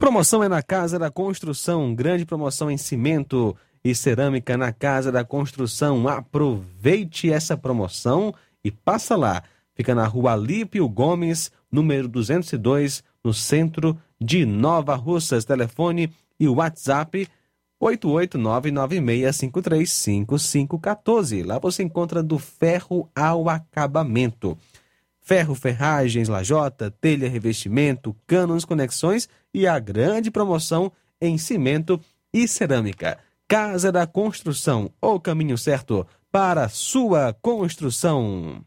Promoção é na Casa da Construção, grande promoção em cimento e cerâmica na Casa da Construção. Aproveite essa promoção e passa lá. Fica na rua Alípio Gomes, número 202, no centro de Nova Russas. Telefone e WhatsApp 88996535514. Lá você encontra do ferro ao acabamento. Ferro, ferragens, lajota, telha, revestimento, canos, conexões e a grande promoção em cimento e cerâmica. Casa da Construção, o caminho certo para sua construção.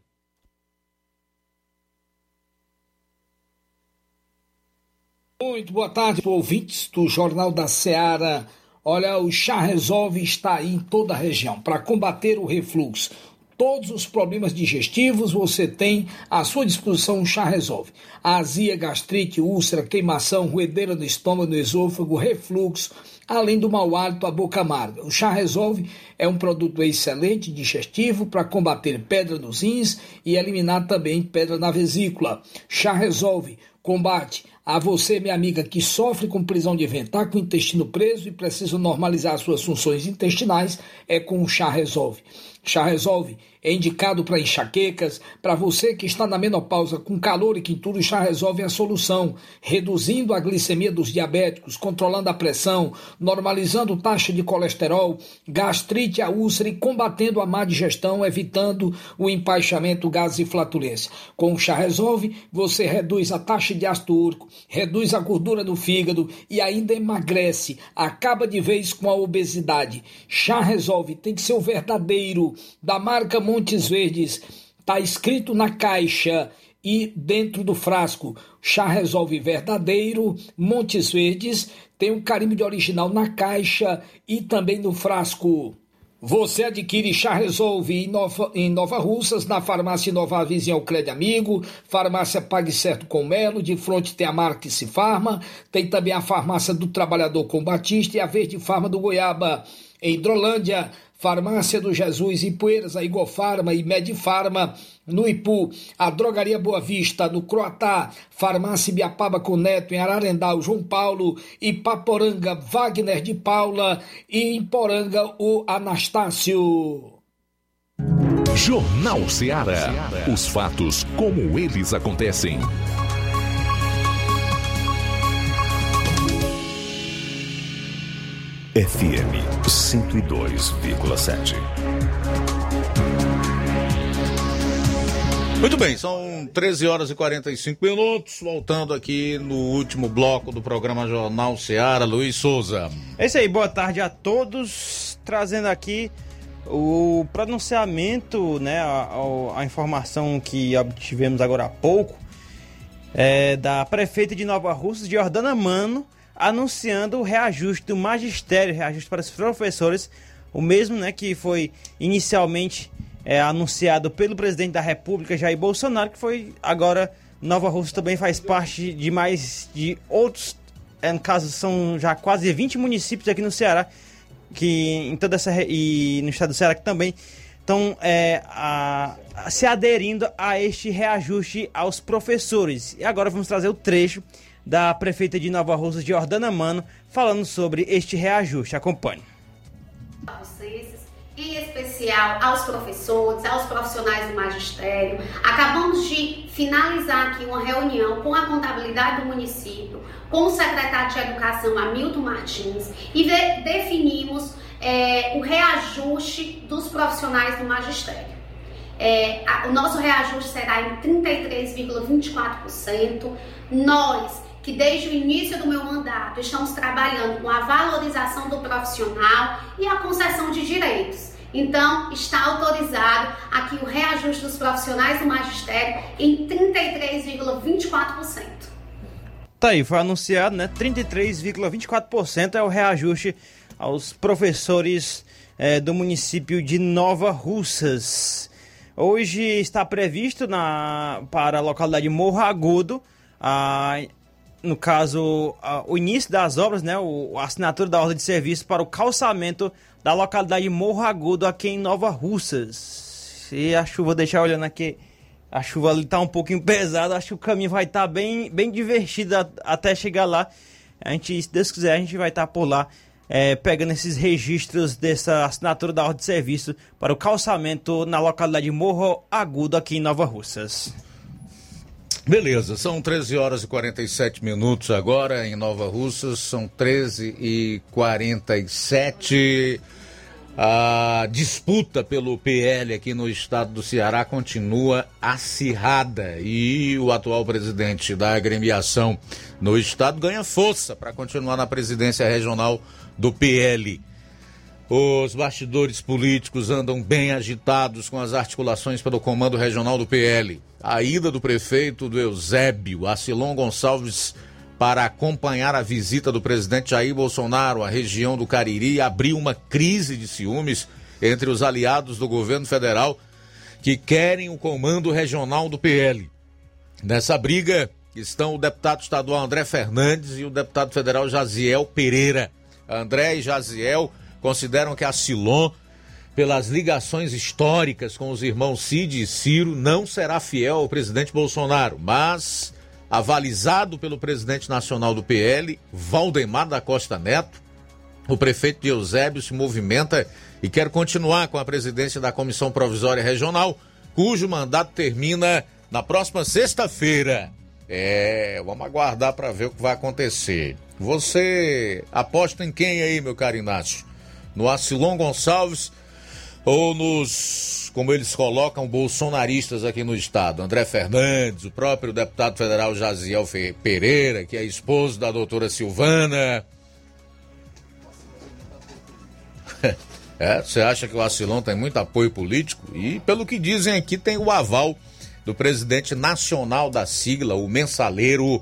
Muito boa tarde, ouvintes do Jornal da Seara. Olha, o Chá Resolve está aí em toda a região para combater o refluxo. Todos os problemas digestivos você tem à sua disposição o Chá Resolve. Azia, gastrite, úlcera, queimação, ruedeira do estômago, do esôfago, refluxo, além do mau hálito, a boca amarga. O Chá Resolve é um produto excelente digestivo para combater pedra nos rins e eliminar também pedra na vesícula. Chá Resolve combate a você, minha amiga, que sofre com prisão de ventre, está com o intestino preso e precisa normalizar suas funções intestinais, é com o chá Resolve. Chá Resolve é indicado para enxaquecas, para você que está na menopausa com calor e quintura, o chá Resolve é a solução, reduzindo a glicemia dos diabéticos, controlando a pressão, normalizando taxa de colesterol, gastrite, a úlcera e combatendo a má digestão, evitando o empaixamento, gases e flatulência. Com o chá Resolve, você reduz a taxa de ácido úrico, reduz a gordura do fígado e ainda emagrece, acaba de vez com a obesidade. Chá Resolve tem que ser o verdadeiro, da marca Montes Verdes. Está escrito na caixa e dentro do frasco. Chá Resolve Verdadeiro, Montes Verdes. Tem um carimbo de original na caixa e também no frasco. Você adquire Chá Resolve em Nova, em Nova Russas, na farmácia Nova Vizinha Alcrede Amigo, farmácia Pague Certo com Melo, de frente tem a Marques Farma, tem também a farmácia do Trabalhador com Batista e a Verde Farma do Goiaba. Em Hidrolândia, Farmácia do Jesus, Ipueiras, a Igofarma e Medifarma, no Ipu, a Drogaria Boa Vista, no Croatá, Farmácia Ibiapaba com Neto, em Ararendá, o João Paulo, e Paporanga, Wagner de Paula, e em Poranga, o Anastácio. Jornal Ceará. Os fatos como eles acontecem. FM 102,7. Muito bem, são 13 horas e 45 minutos. Voltando aqui no último bloco do programa Jornal Seara, Luiz Souza. É isso aí, boa tarde a todos. Trazendo aqui o pronunciamento, né, a, a, informação que obtivemos agora há pouco, é da prefeita de Nova Rússia, Jordana Mano, anunciando o reajuste do magistério, reajuste para os professores, o mesmo né, que foi inicialmente é, anunciado pelo presidente da República, Jair Bolsonaro, que foi agora Nova Rússia também faz parte de mais de outros, é, no caso são já quase 20 municípios aqui no Ceará, que em toda essa e no estado do Ceará que também estão é, a, a, se aderindo a este reajuste aos professores. E agora vamos trazer o trecho da prefeita de Nova Rússia, Jordana Mano, falando sobre este reajuste. Acompanhe. Vocês, em especial aos professores, aos profissionais do magistério. Acabamos de finalizar aqui uma reunião com a contabilidade do município, com o secretário de Educação, Hamilton Martins, e definimos é, o reajuste dos profissionais do magistério. É, a, o nosso reajuste será em 33,24%. Nós que desde o início do meu mandato estamos trabalhando com a valorização do profissional e a concessão de direitos. Então, está autorizado aqui o reajuste dos profissionais do magistério em 33,24%. Tá aí, foi anunciado, né? 33,24% é o reajuste aos professores é, do município de Nova Russas. Hoje está previsto na, para a localidade Morro Agudo a no caso, o início das obras, né, o, a assinatura da ordem de serviço para o calçamento da localidade Morro Agudo aqui em Nova Russas. E a chuva, deixar olhando aqui, a chuva ali tá um pouquinho pesada, acho que o caminho vai estar tá bem, bem divertido até chegar lá. A gente, se Deus quiser, a gente vai estar tá por lá é, pegando esses registros dessa assinatura da ordem de serviço para o calçamento na localidade Morro Agudo aqui em Nova Russas. Beleza, são 13 horas e 47 minutos agora em Nova Russa, são 13 e 47. A disputa pelo PL aqui no estado do Ceará continua acirrada e o atual presidente da agremiação no estado ganha força para continuar na presidência regional do PL. Os bastidores políticos andam bem agitados com as articulações pelo comando regional do PL. A ida do prefeito do Eusébio, Acilon Gonçalves, para acompanhar a visita do presidente Jair Bolsonaro à região do Cariri abriu uma crise de ciúmes entre os aliados do governo federal que querem o comando regional do PL. Nessa briga estão o deputado estadual André Fernandes e o deputado federal Jaziel Pereira. André e Jaziel consideram que a Silon, pelas ligações históricas com os irmãos Cid e Ciro, não será fiel ao presidente Bolsonaro, mas avalizado pelo presidente nacional do PL, Valdemar da Costa Neto, o prefeito de Eusébio se movimenta e quer continuar com a presidência da Comissão Provisória Regional, cujo mandato termina na próxima sexta-feira. É, vamos aguardar para ver o que vai acontecer. Você aposta em quem aí, meu caro Inácio? No Acilon Gonçalves ou nos, como eles colocam, bolsonaristas aqui no estado. André Fernandes, o próprio deputado federal Jaziel Pereira, que é esposo da doutora Silvana. É, você acha que o Acilon tem muito apoio político? E pelo que dizem aqui, tem o aval do presidente nacional da sigla, o mensaleiro,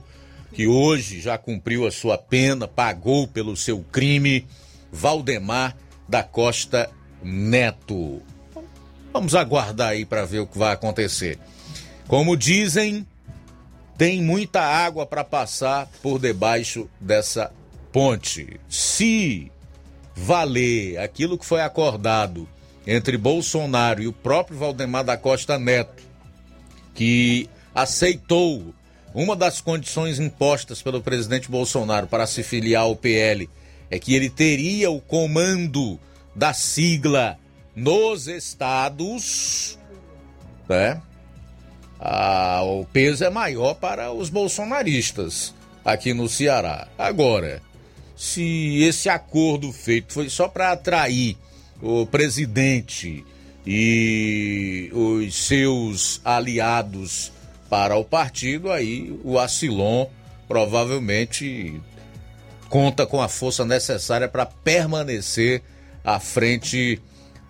que hoje já cumpriu a sua pena, pagou pelo seu crime Valdemar da Costa Neto. Vamos aguardar aí para ver o que vai acontecer. Como dizem, tem muita água para passar por debaixo dessa ponte. Se valer aquilo que foi acordado entre Bolsonaro e o próprio Valdemar da Costa Neto, que aceitou uma das condições impostas pelo presidente Bolsonaro para se filiar ao PL é que ele teria o comando da sigla nos estados, né? Ah, o peso é maior para os bolsonaristas aqui no Ceará. Agora, se esse acordo feito foi só para atrair o presidente e os seus aliados para o partido, aí o Acilon provavelmente conta com a força necessária para permanecer à frente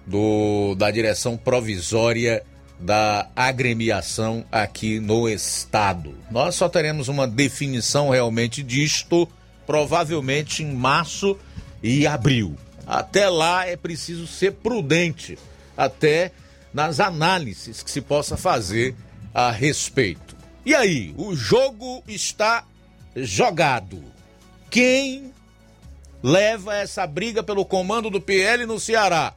do, da direção provisória da agremiação aqui no estado. Nós só teremos uma definição realmente disto provavelmente em março e abril. Até lá é preciso ser prudente, até nas análises que se possa fazer a respeito. E aí, o jogo está jogado. Quem leva essa briga pelo comando do PL no Ceará?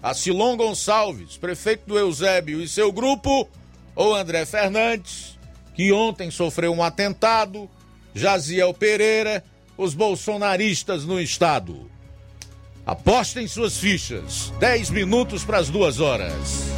Acilon Gonçalves, prefeito do Eusébio e seu grupo, ou André Fernandes, que ontem sofreu um atentado, Jaziel Pereira, os bolsonaristas no estado. Apostem suas fichas. 10 minutos para as duas horas.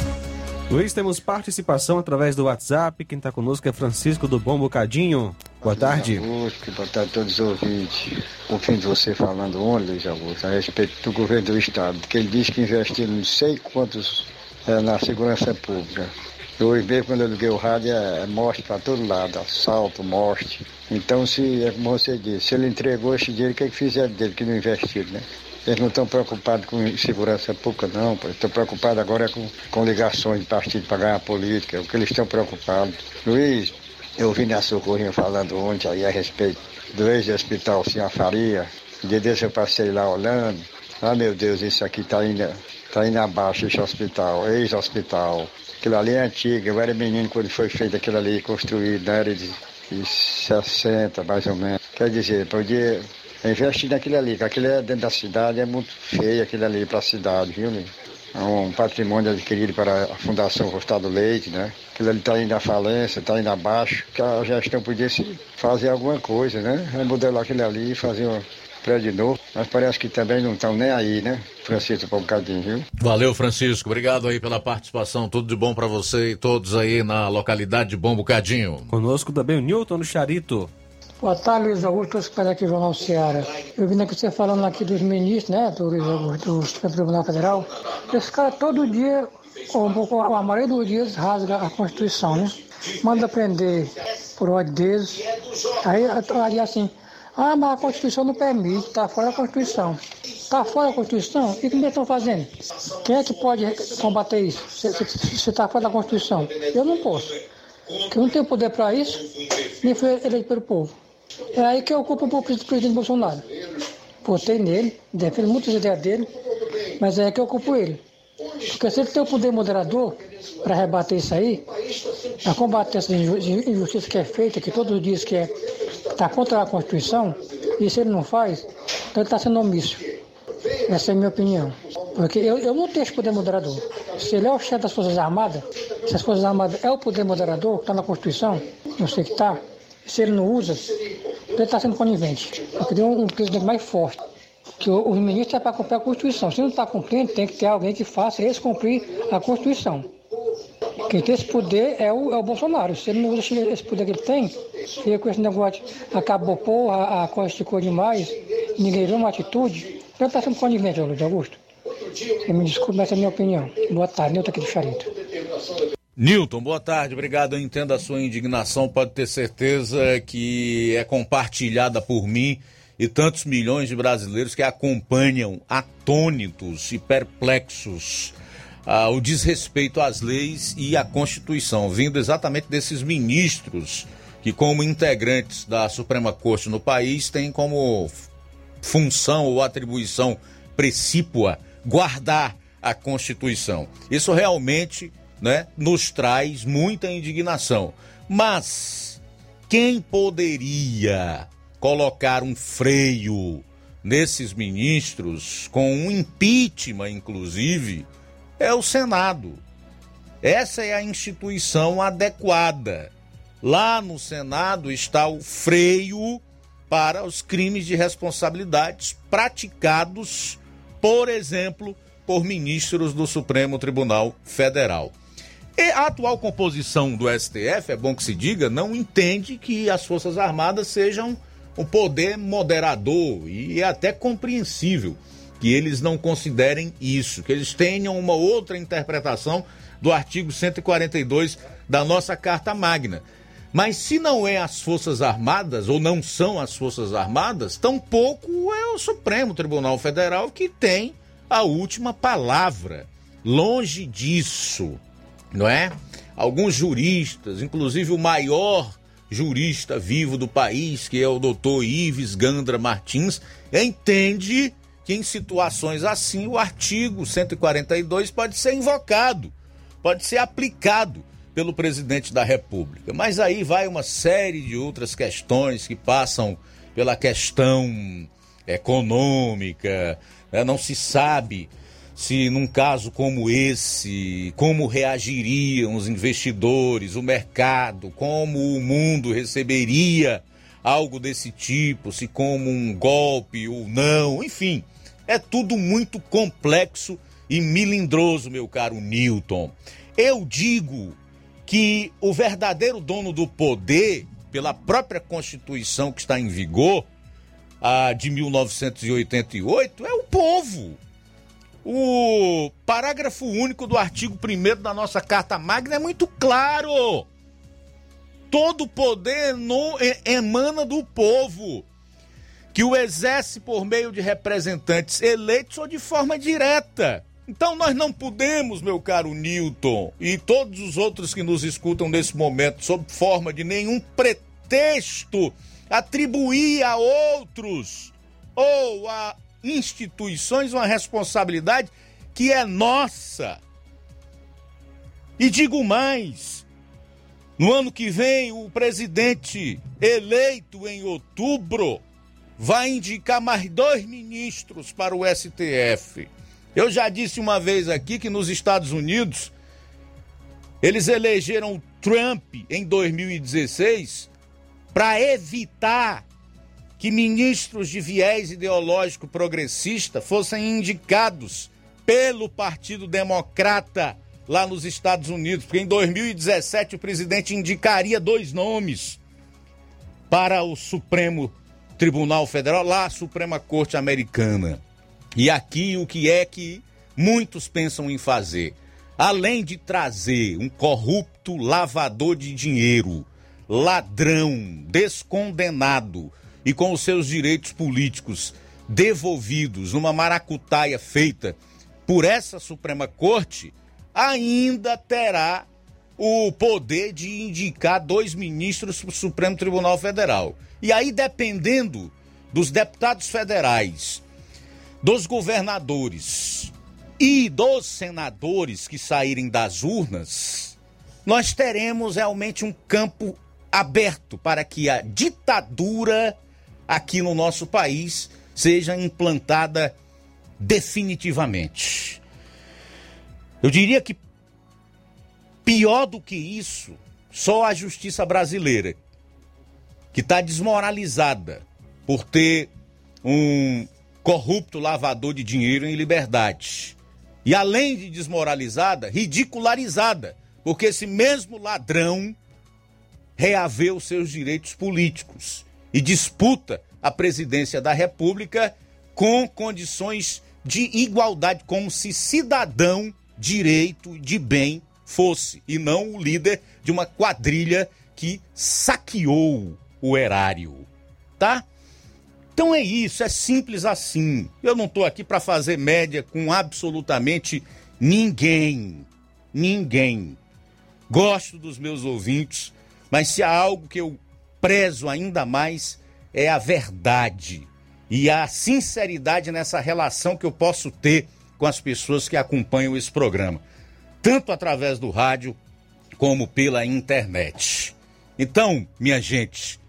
Luiz, temos participação através do WhatsApp. Quem está conosco é Francisco do Bom Bocadinho. Boa tarde. Augusto, boa tarde a todos os ouvintes. Ouvindo você falando ontem, Luiz Augusto, a respeito do governo do Estado, que ele diz que investiu não sei quantos é, na segurança pública. Eu mesmo, quando eu liguei o rádio, é, é morte para todo lado, assalto, morte. Então, se, é como você disse, se ele entregou esse dinheiro, o que, é que fizeram dele que não investiram, né? Eles não estão preocupados com segurança pública, não. Estão preocupados agora com, com ligações de partido para ganhar política. É o que eles estão preocupados. Luiz, eu vi na Socorrinha falando ontem aí a respeito do ex-hospital Senhor Faria. De desse eu passei lá olhando. Ah, meu Deus, isso aqui está indo, tá indo abaixo, esse hospital, ex-hospital. Aquilo ali é antigo. Eu era menino quando foi feito aquilo ali, construído na era de, de 60, mais ou menos. Quer dizer, podia investir naquilo ali, que aquilo é dentro da cidade, é muito feio aquilo ali para a cidade, viu, né? É um patrimônio adquirido para a Fundação Rostado Leite, né? Aquilo ali está indo à falência, está indo abaixo, que a gestão podia se fazer alguma coisa, né? Remodelar aquilo ali, fazer um prédio novo, mas parece que também não estão nem aí, né? Francisco, por um bocadinho, viu? Valeu, Francisco. Obrigado aí pela participação. Tudo de bom para você e todos aí na localidade de Bom Bocadinho. Conosco também o Newton do Charito. Boa tarde, Luiz Augusto, estou aqui no Jornal Seara. Eu vim aqui você falando aqui dos ministros, né, do do Supremo Tribunal Federal. Esse cara todo dia, ou a maioria dos dias, rasga a Constituição, né? Manda prender por ódio deles. Aí, aí assim, ah, mas a Constituição não permite, está fora da Constituição. Está fora da Constituição? E o que eles estão fazendo? Quem é que pode combater isso? Se está fora da Constituição? Eu não posso. Porque eu não tenho poder para isso, nem fui eleito pelo povo. É aí que eu ocupo o presidente Bolsonaro. Votei nele, defendo muitas ideias dele, mas é aí que eu ocupo ele. Porque se ele tem o poder moderador para rebater isso aí, para combater essa injustiça que é feita, que todos dizem que é está contra a Constituição, e se ele não faz, então ele está sendo omisso. Essa é a minha opinião. Porque eu, eu não tenho esse poder moderador. Se ele é o chefe das Forças Armadas, se as Forças Armadas é o poder moderador, está na Constituição, não sei que está, se ele não usa, ele está sendo conivente. Eu queria um, um presidente mais forte. Que o, o ministro é para cumprir a Constituição. Se não está cumprindo, tem que ter alguém que faça esse cumprir a Constituição. Quem tem esse poder é o, é o Bolsonaro. Se ele não usa esse poder que ele tem, fica com esse negócio acabou porra, a coisa ficou demais, ninguém viu uma atitude, ele está sendo conivente, Luiz Augusto. Você me desculpe, mas essa é a minha opinião. Boa tarde, Nilton aqui do Charito. Nilton, boa tarde, obrigado. Eu entendo a sua indignação, pode ter certeza que é compartilhada por mim e tantos milhões de brasileiros que acompanham atônitos e perplexos ah, o desrespeito às leis e à Constituição, vindo exatamente desses ministros que, como integrantes da Suprema Corte no país, têm como função ou atribuição precípua guardar a Constituição. Isso realmente né, nos traz muita indignação. Mas quem poderia colocar um freio nesses ministros, com um impeachment, inclusive, é o Senado. Essa é a instituição adequada. Lá no Senado está o freio para os crimes de responsabilidades praticados, por exemplo, por ministros do Supremo Tribunal Federal. E a atual composição do STF, é bom que se diga, não entende que as Forças Armadas sejam um poder moderador e é até compreensível que eles não considerem isso, que eles tenham uma outra interpretação do artigo 142 da nossa Carta Magna. Mas se não é as Forças Armadas, ou não são as Forças Armadas, tampouco é o Supremo Tribunal Federal que tem a última palavra. Longe disso não é? Alguns juristas, inclusive o maior jurista vivo do país, que é o doutor Ives Gandra Martins, entende que em situações assim o artigo 142 pode ser invocado, pode ser aplicado pelo presidente da República. Mas aí vai uma série de outras questões que passam pela questão econômica, né? não se sabe se num caso como esse, como reagiriam os investidores, o mercado, como o mundo receberia algo desse tipo, se como um golpe ou não, enfim, é tudo muito complexo e milindroso, meu caro Newton. Eu digo que o verdadeiro dono do poder, pela própria Constituição que está em vigor, a de 1988, é o povo o parágrafo único do artigo 1 da nossa Carta Magna é muito claro. Todo poder emana do povo, que o exerce por meio de representantes eleitos ou de forma direta. Então nós não podemos, meu caro Newton, e todos os outros que nos escutam nesse momento, sob forma de nenhum pretexto, atribuir a outros ou a instituições uma responsabilidade que é nossa. E digo mais: no ano que vem, o presidente eleito em outubro vai indicar mais dois ministros para o STF. Eu já disse uma vez aqui que nos Estados Unidos eles elegeram Trump em 2016 para evitar que ministros de viés ideológico progressista fossem indicados pelo Partido Democrata lá nos Estados Unidos, porque em 2017 o presidente indicaria dois nomes para o Supremo Tribunal Federal, lá a Suprema Corte Americana. E aqui o que é que muitos pensam em fazer? Além de trazer um corrupto lavador de dinheiro, ladrão, descondenado, e com os seus direitos políticos devolvidos numa maracutaia feita por essa Suprema Corte, ainda terá o poder de indicar dois ministros para o Supremo Tribunal Federal. E aí, dependendo dos deputados federais, dos governadores e dos senadores que saírem das urnas, nós teremos realmente um campo aberto para que a ditadura aqui no nosso país seja implantada definitivamente. Eu diria que pior do que isso, só a justiça brasileira, que está desmoralizada por ter um corrupto lavador de dinheiro em liberdade. E além de desmoralizada, ridicularizada, porque esse mesmo ladrão reaveu seus direitos políticos e disputa a presidência da República com condições de igualdade, como se cidadão direito de bem fosse, e não o líder de uma quadrilha que saqueou o erário, tá? Então é isso, é simples assim. Eu não estou aqui para fazer média com absolutamente ninguém. Ninguém. Gosto dos meus ouvintes, mas se há algo que eu prezo ainda mais é a verdade e a sinceridade nessa relação que eu posso ter com as pessoas que acompanham esse programa, tanto através do rádio como pela internet. Então, minha gente,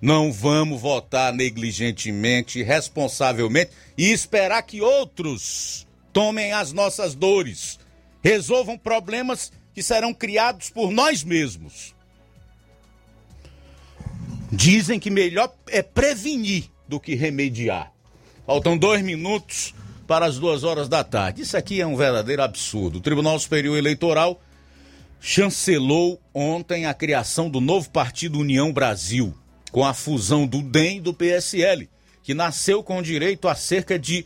não vamos votar negligentemente, responsavelmente e esperar que outros tomem as nossas dores, resolvam problemas que serão criados por nós mesmos. Dizem que melhor é prevenir do que remediar. Faltam dois minutos para as duas horas da tarde. Isso aqui é um verdadeiro absurdo. O Tribunal Superior Eleitoral chancelou ontem a criação do novo partido União Brasil, com a fusão do DEM e do PSL, que nasceu com direito a cerca de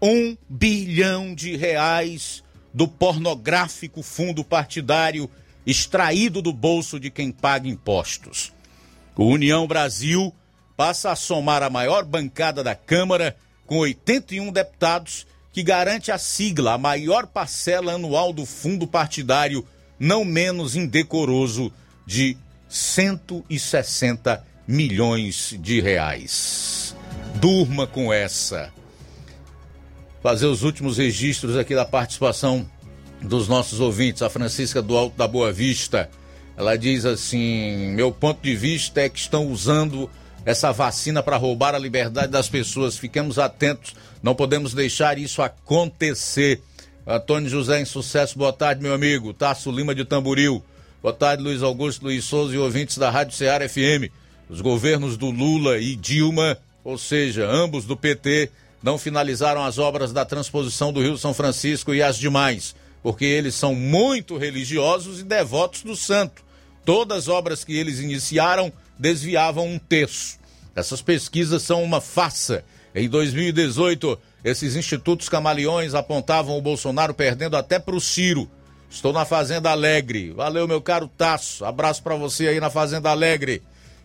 um bilhão de reais do pornográfico fundo partidário extraído do bolso de quem paga impostos. O União Brasil passa a somar a maior bancada da Câmara, com 81 deputados, que garante a sigla, a maior parcela anual do fundo partidário, não menos indecoroso, de 160 milhões de reais. Durma com essa. Fazer os últimos registros aqui da participação dos nossos ouvintes. A Francisca do Alto da Boa Vista. Ela diz assim: meu ponto de vista é que estão usando essa vacina para roubar a liberdade das pessoas. Fiquemos atentos, não podemos deixar isso acontecer. Antônio José em sucesso, boa tarde, meu amigo. Tasso Lima de Tamboril. Boa tarde, Luiz Augusto, Luiz Souza e ouvintes da Rádio Ceará FM. Os governos do Lula e Dilma, ou seja, ambos do PT, não finalizaram as obras da transposição do Rio São Francisco e as demais, porque eles são muito religiosos e devotos do santo. Todas as obras que eles iniciaram desviavam um terço. Essas pesquisas são uma farsa. Em 2018, esses institutos camaleões apontavam o Bolsonaro perdendo até para o Ciro. Estou na Fazenda Alegre. Valeu, meu caro Tasso. Abraço para você aí na Fazenda Alegre.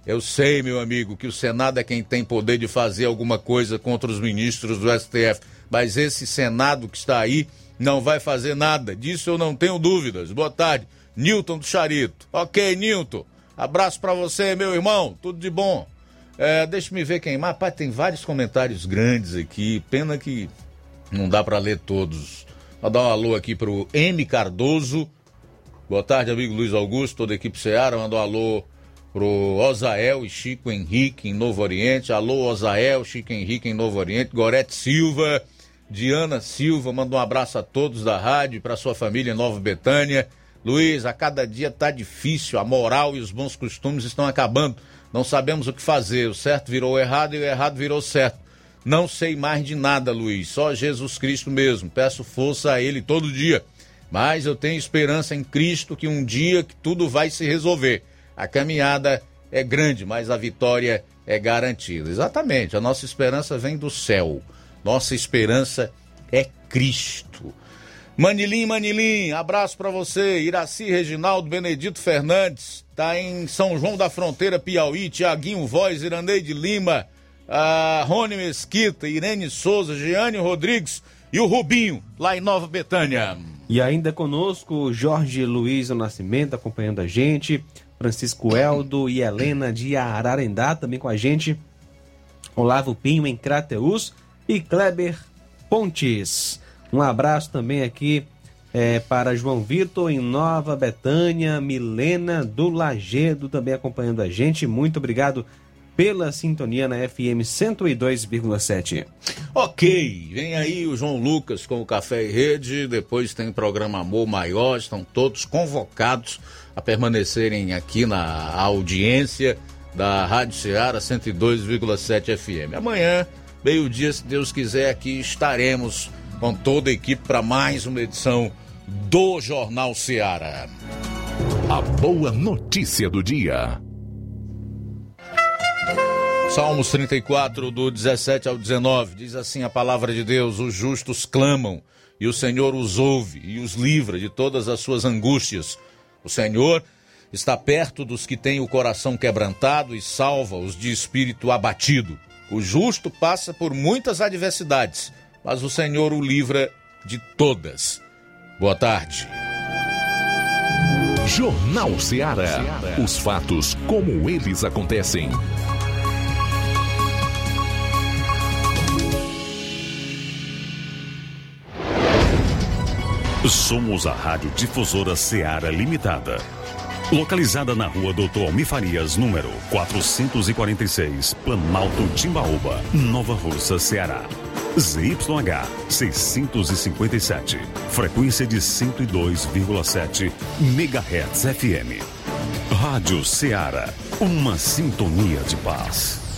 Eu sei, meu amigo, que o Senado é quem tem poder de fazer alguma coisa contra os ministros do STF, mas esse Senado que está aí não vai fazer nada. Disso eu não tenho dúvidas. Boa tarde, Newton do Charito. Ok, Newton. Abraço para você, meu irmão. Tudo de bom. É, deixa-me ver quem mais. Pai, tem vários comentários grandes aqui. Pena que não dá para ler todos. Vou dar um alô aqui pro M Cardoso. Boa tarde, amigo Luiz Augusto, toda a equipe Ceará. Manda um alô pro Osael e Chico Henrique em Novo Oriente. Alô, Osael, Chico Henrique em Novo Oriente. Gorete Silva, Diana Silva, manda um abraço a todos da rádio, para sua família em Nova Betânia. Luiz, a cada dia tá difícil, a moral e os bons costumes estão acabando. Não sabemos o que fazer. O certo virou errado e o errado virou certo. Não sei mais de nada, Luiz, só Jesus Cristo mesmo. Peço força a Ele todo dia. Mas eu tenho esperança em Cristo que um dia que tudo vai se resolver. A caminhada é grande, mas a vitória é garantida. Exatamente, a nossa esperança vem do céu. Nossa esperança é Cristo. Manilim, Manilim, abraço para você. Iraci Reginaldo Benedito Fernandes, tá em São João da Fronteira, Piauí. Tiaguinho Voz, Iraneide Lima, a Rony Mesquita, Irene Souza, Giane Rodrigues e o Rubinho, lá em Nova Betânia. E ainda conosco, Jorge Luiz do Nascimento, acompanhando a gente, Francisco Eldo e Helena de Ararendá, também com a gente, Olavo Pinho em Crateus e Kleber Pontes. Um abraço também aqui é, para João Vitor em Nova Betânia, Milena do Lagedo também acompanhando a gente. Muito obrigado pela sintonia na FM 102,7. Ok, vem aí o João Lucas com o Café e Rede, depois tem programa Amor Maior, estão todos convocados a permanecerem aqui na audiência da Rádio Ceará 102,7 FM. Amanhã, meio-dia, se Deus quiser, aqui estaremos com toda a equipe para mais uma edição do Jornal Ceará. A boa notícia do dia. Salmos 34, do 17 ao 19, diz assim a palavra de Deus: Os justos clamam, e o Senhor os ouve e os livra de todas as suas angústias. O Senhor está perto dos que têm o coração quebrantado e salva os de espírito abatido. O justo passa por muitas adversidades, mas o Senhor o livra de todas. Boa tarde. Jornal Ceará. Os fatos como eles acontecem. Somos a Rádio Difusora Ceará Limitada. Localizada na rua Doutor Almi Farias, número 446, Planalto Timbaúba, Nova Russa, Ceará. ZYH 657, frequência de 102,7 MHz FM. Rádio Ceará, uma sintonia de paz.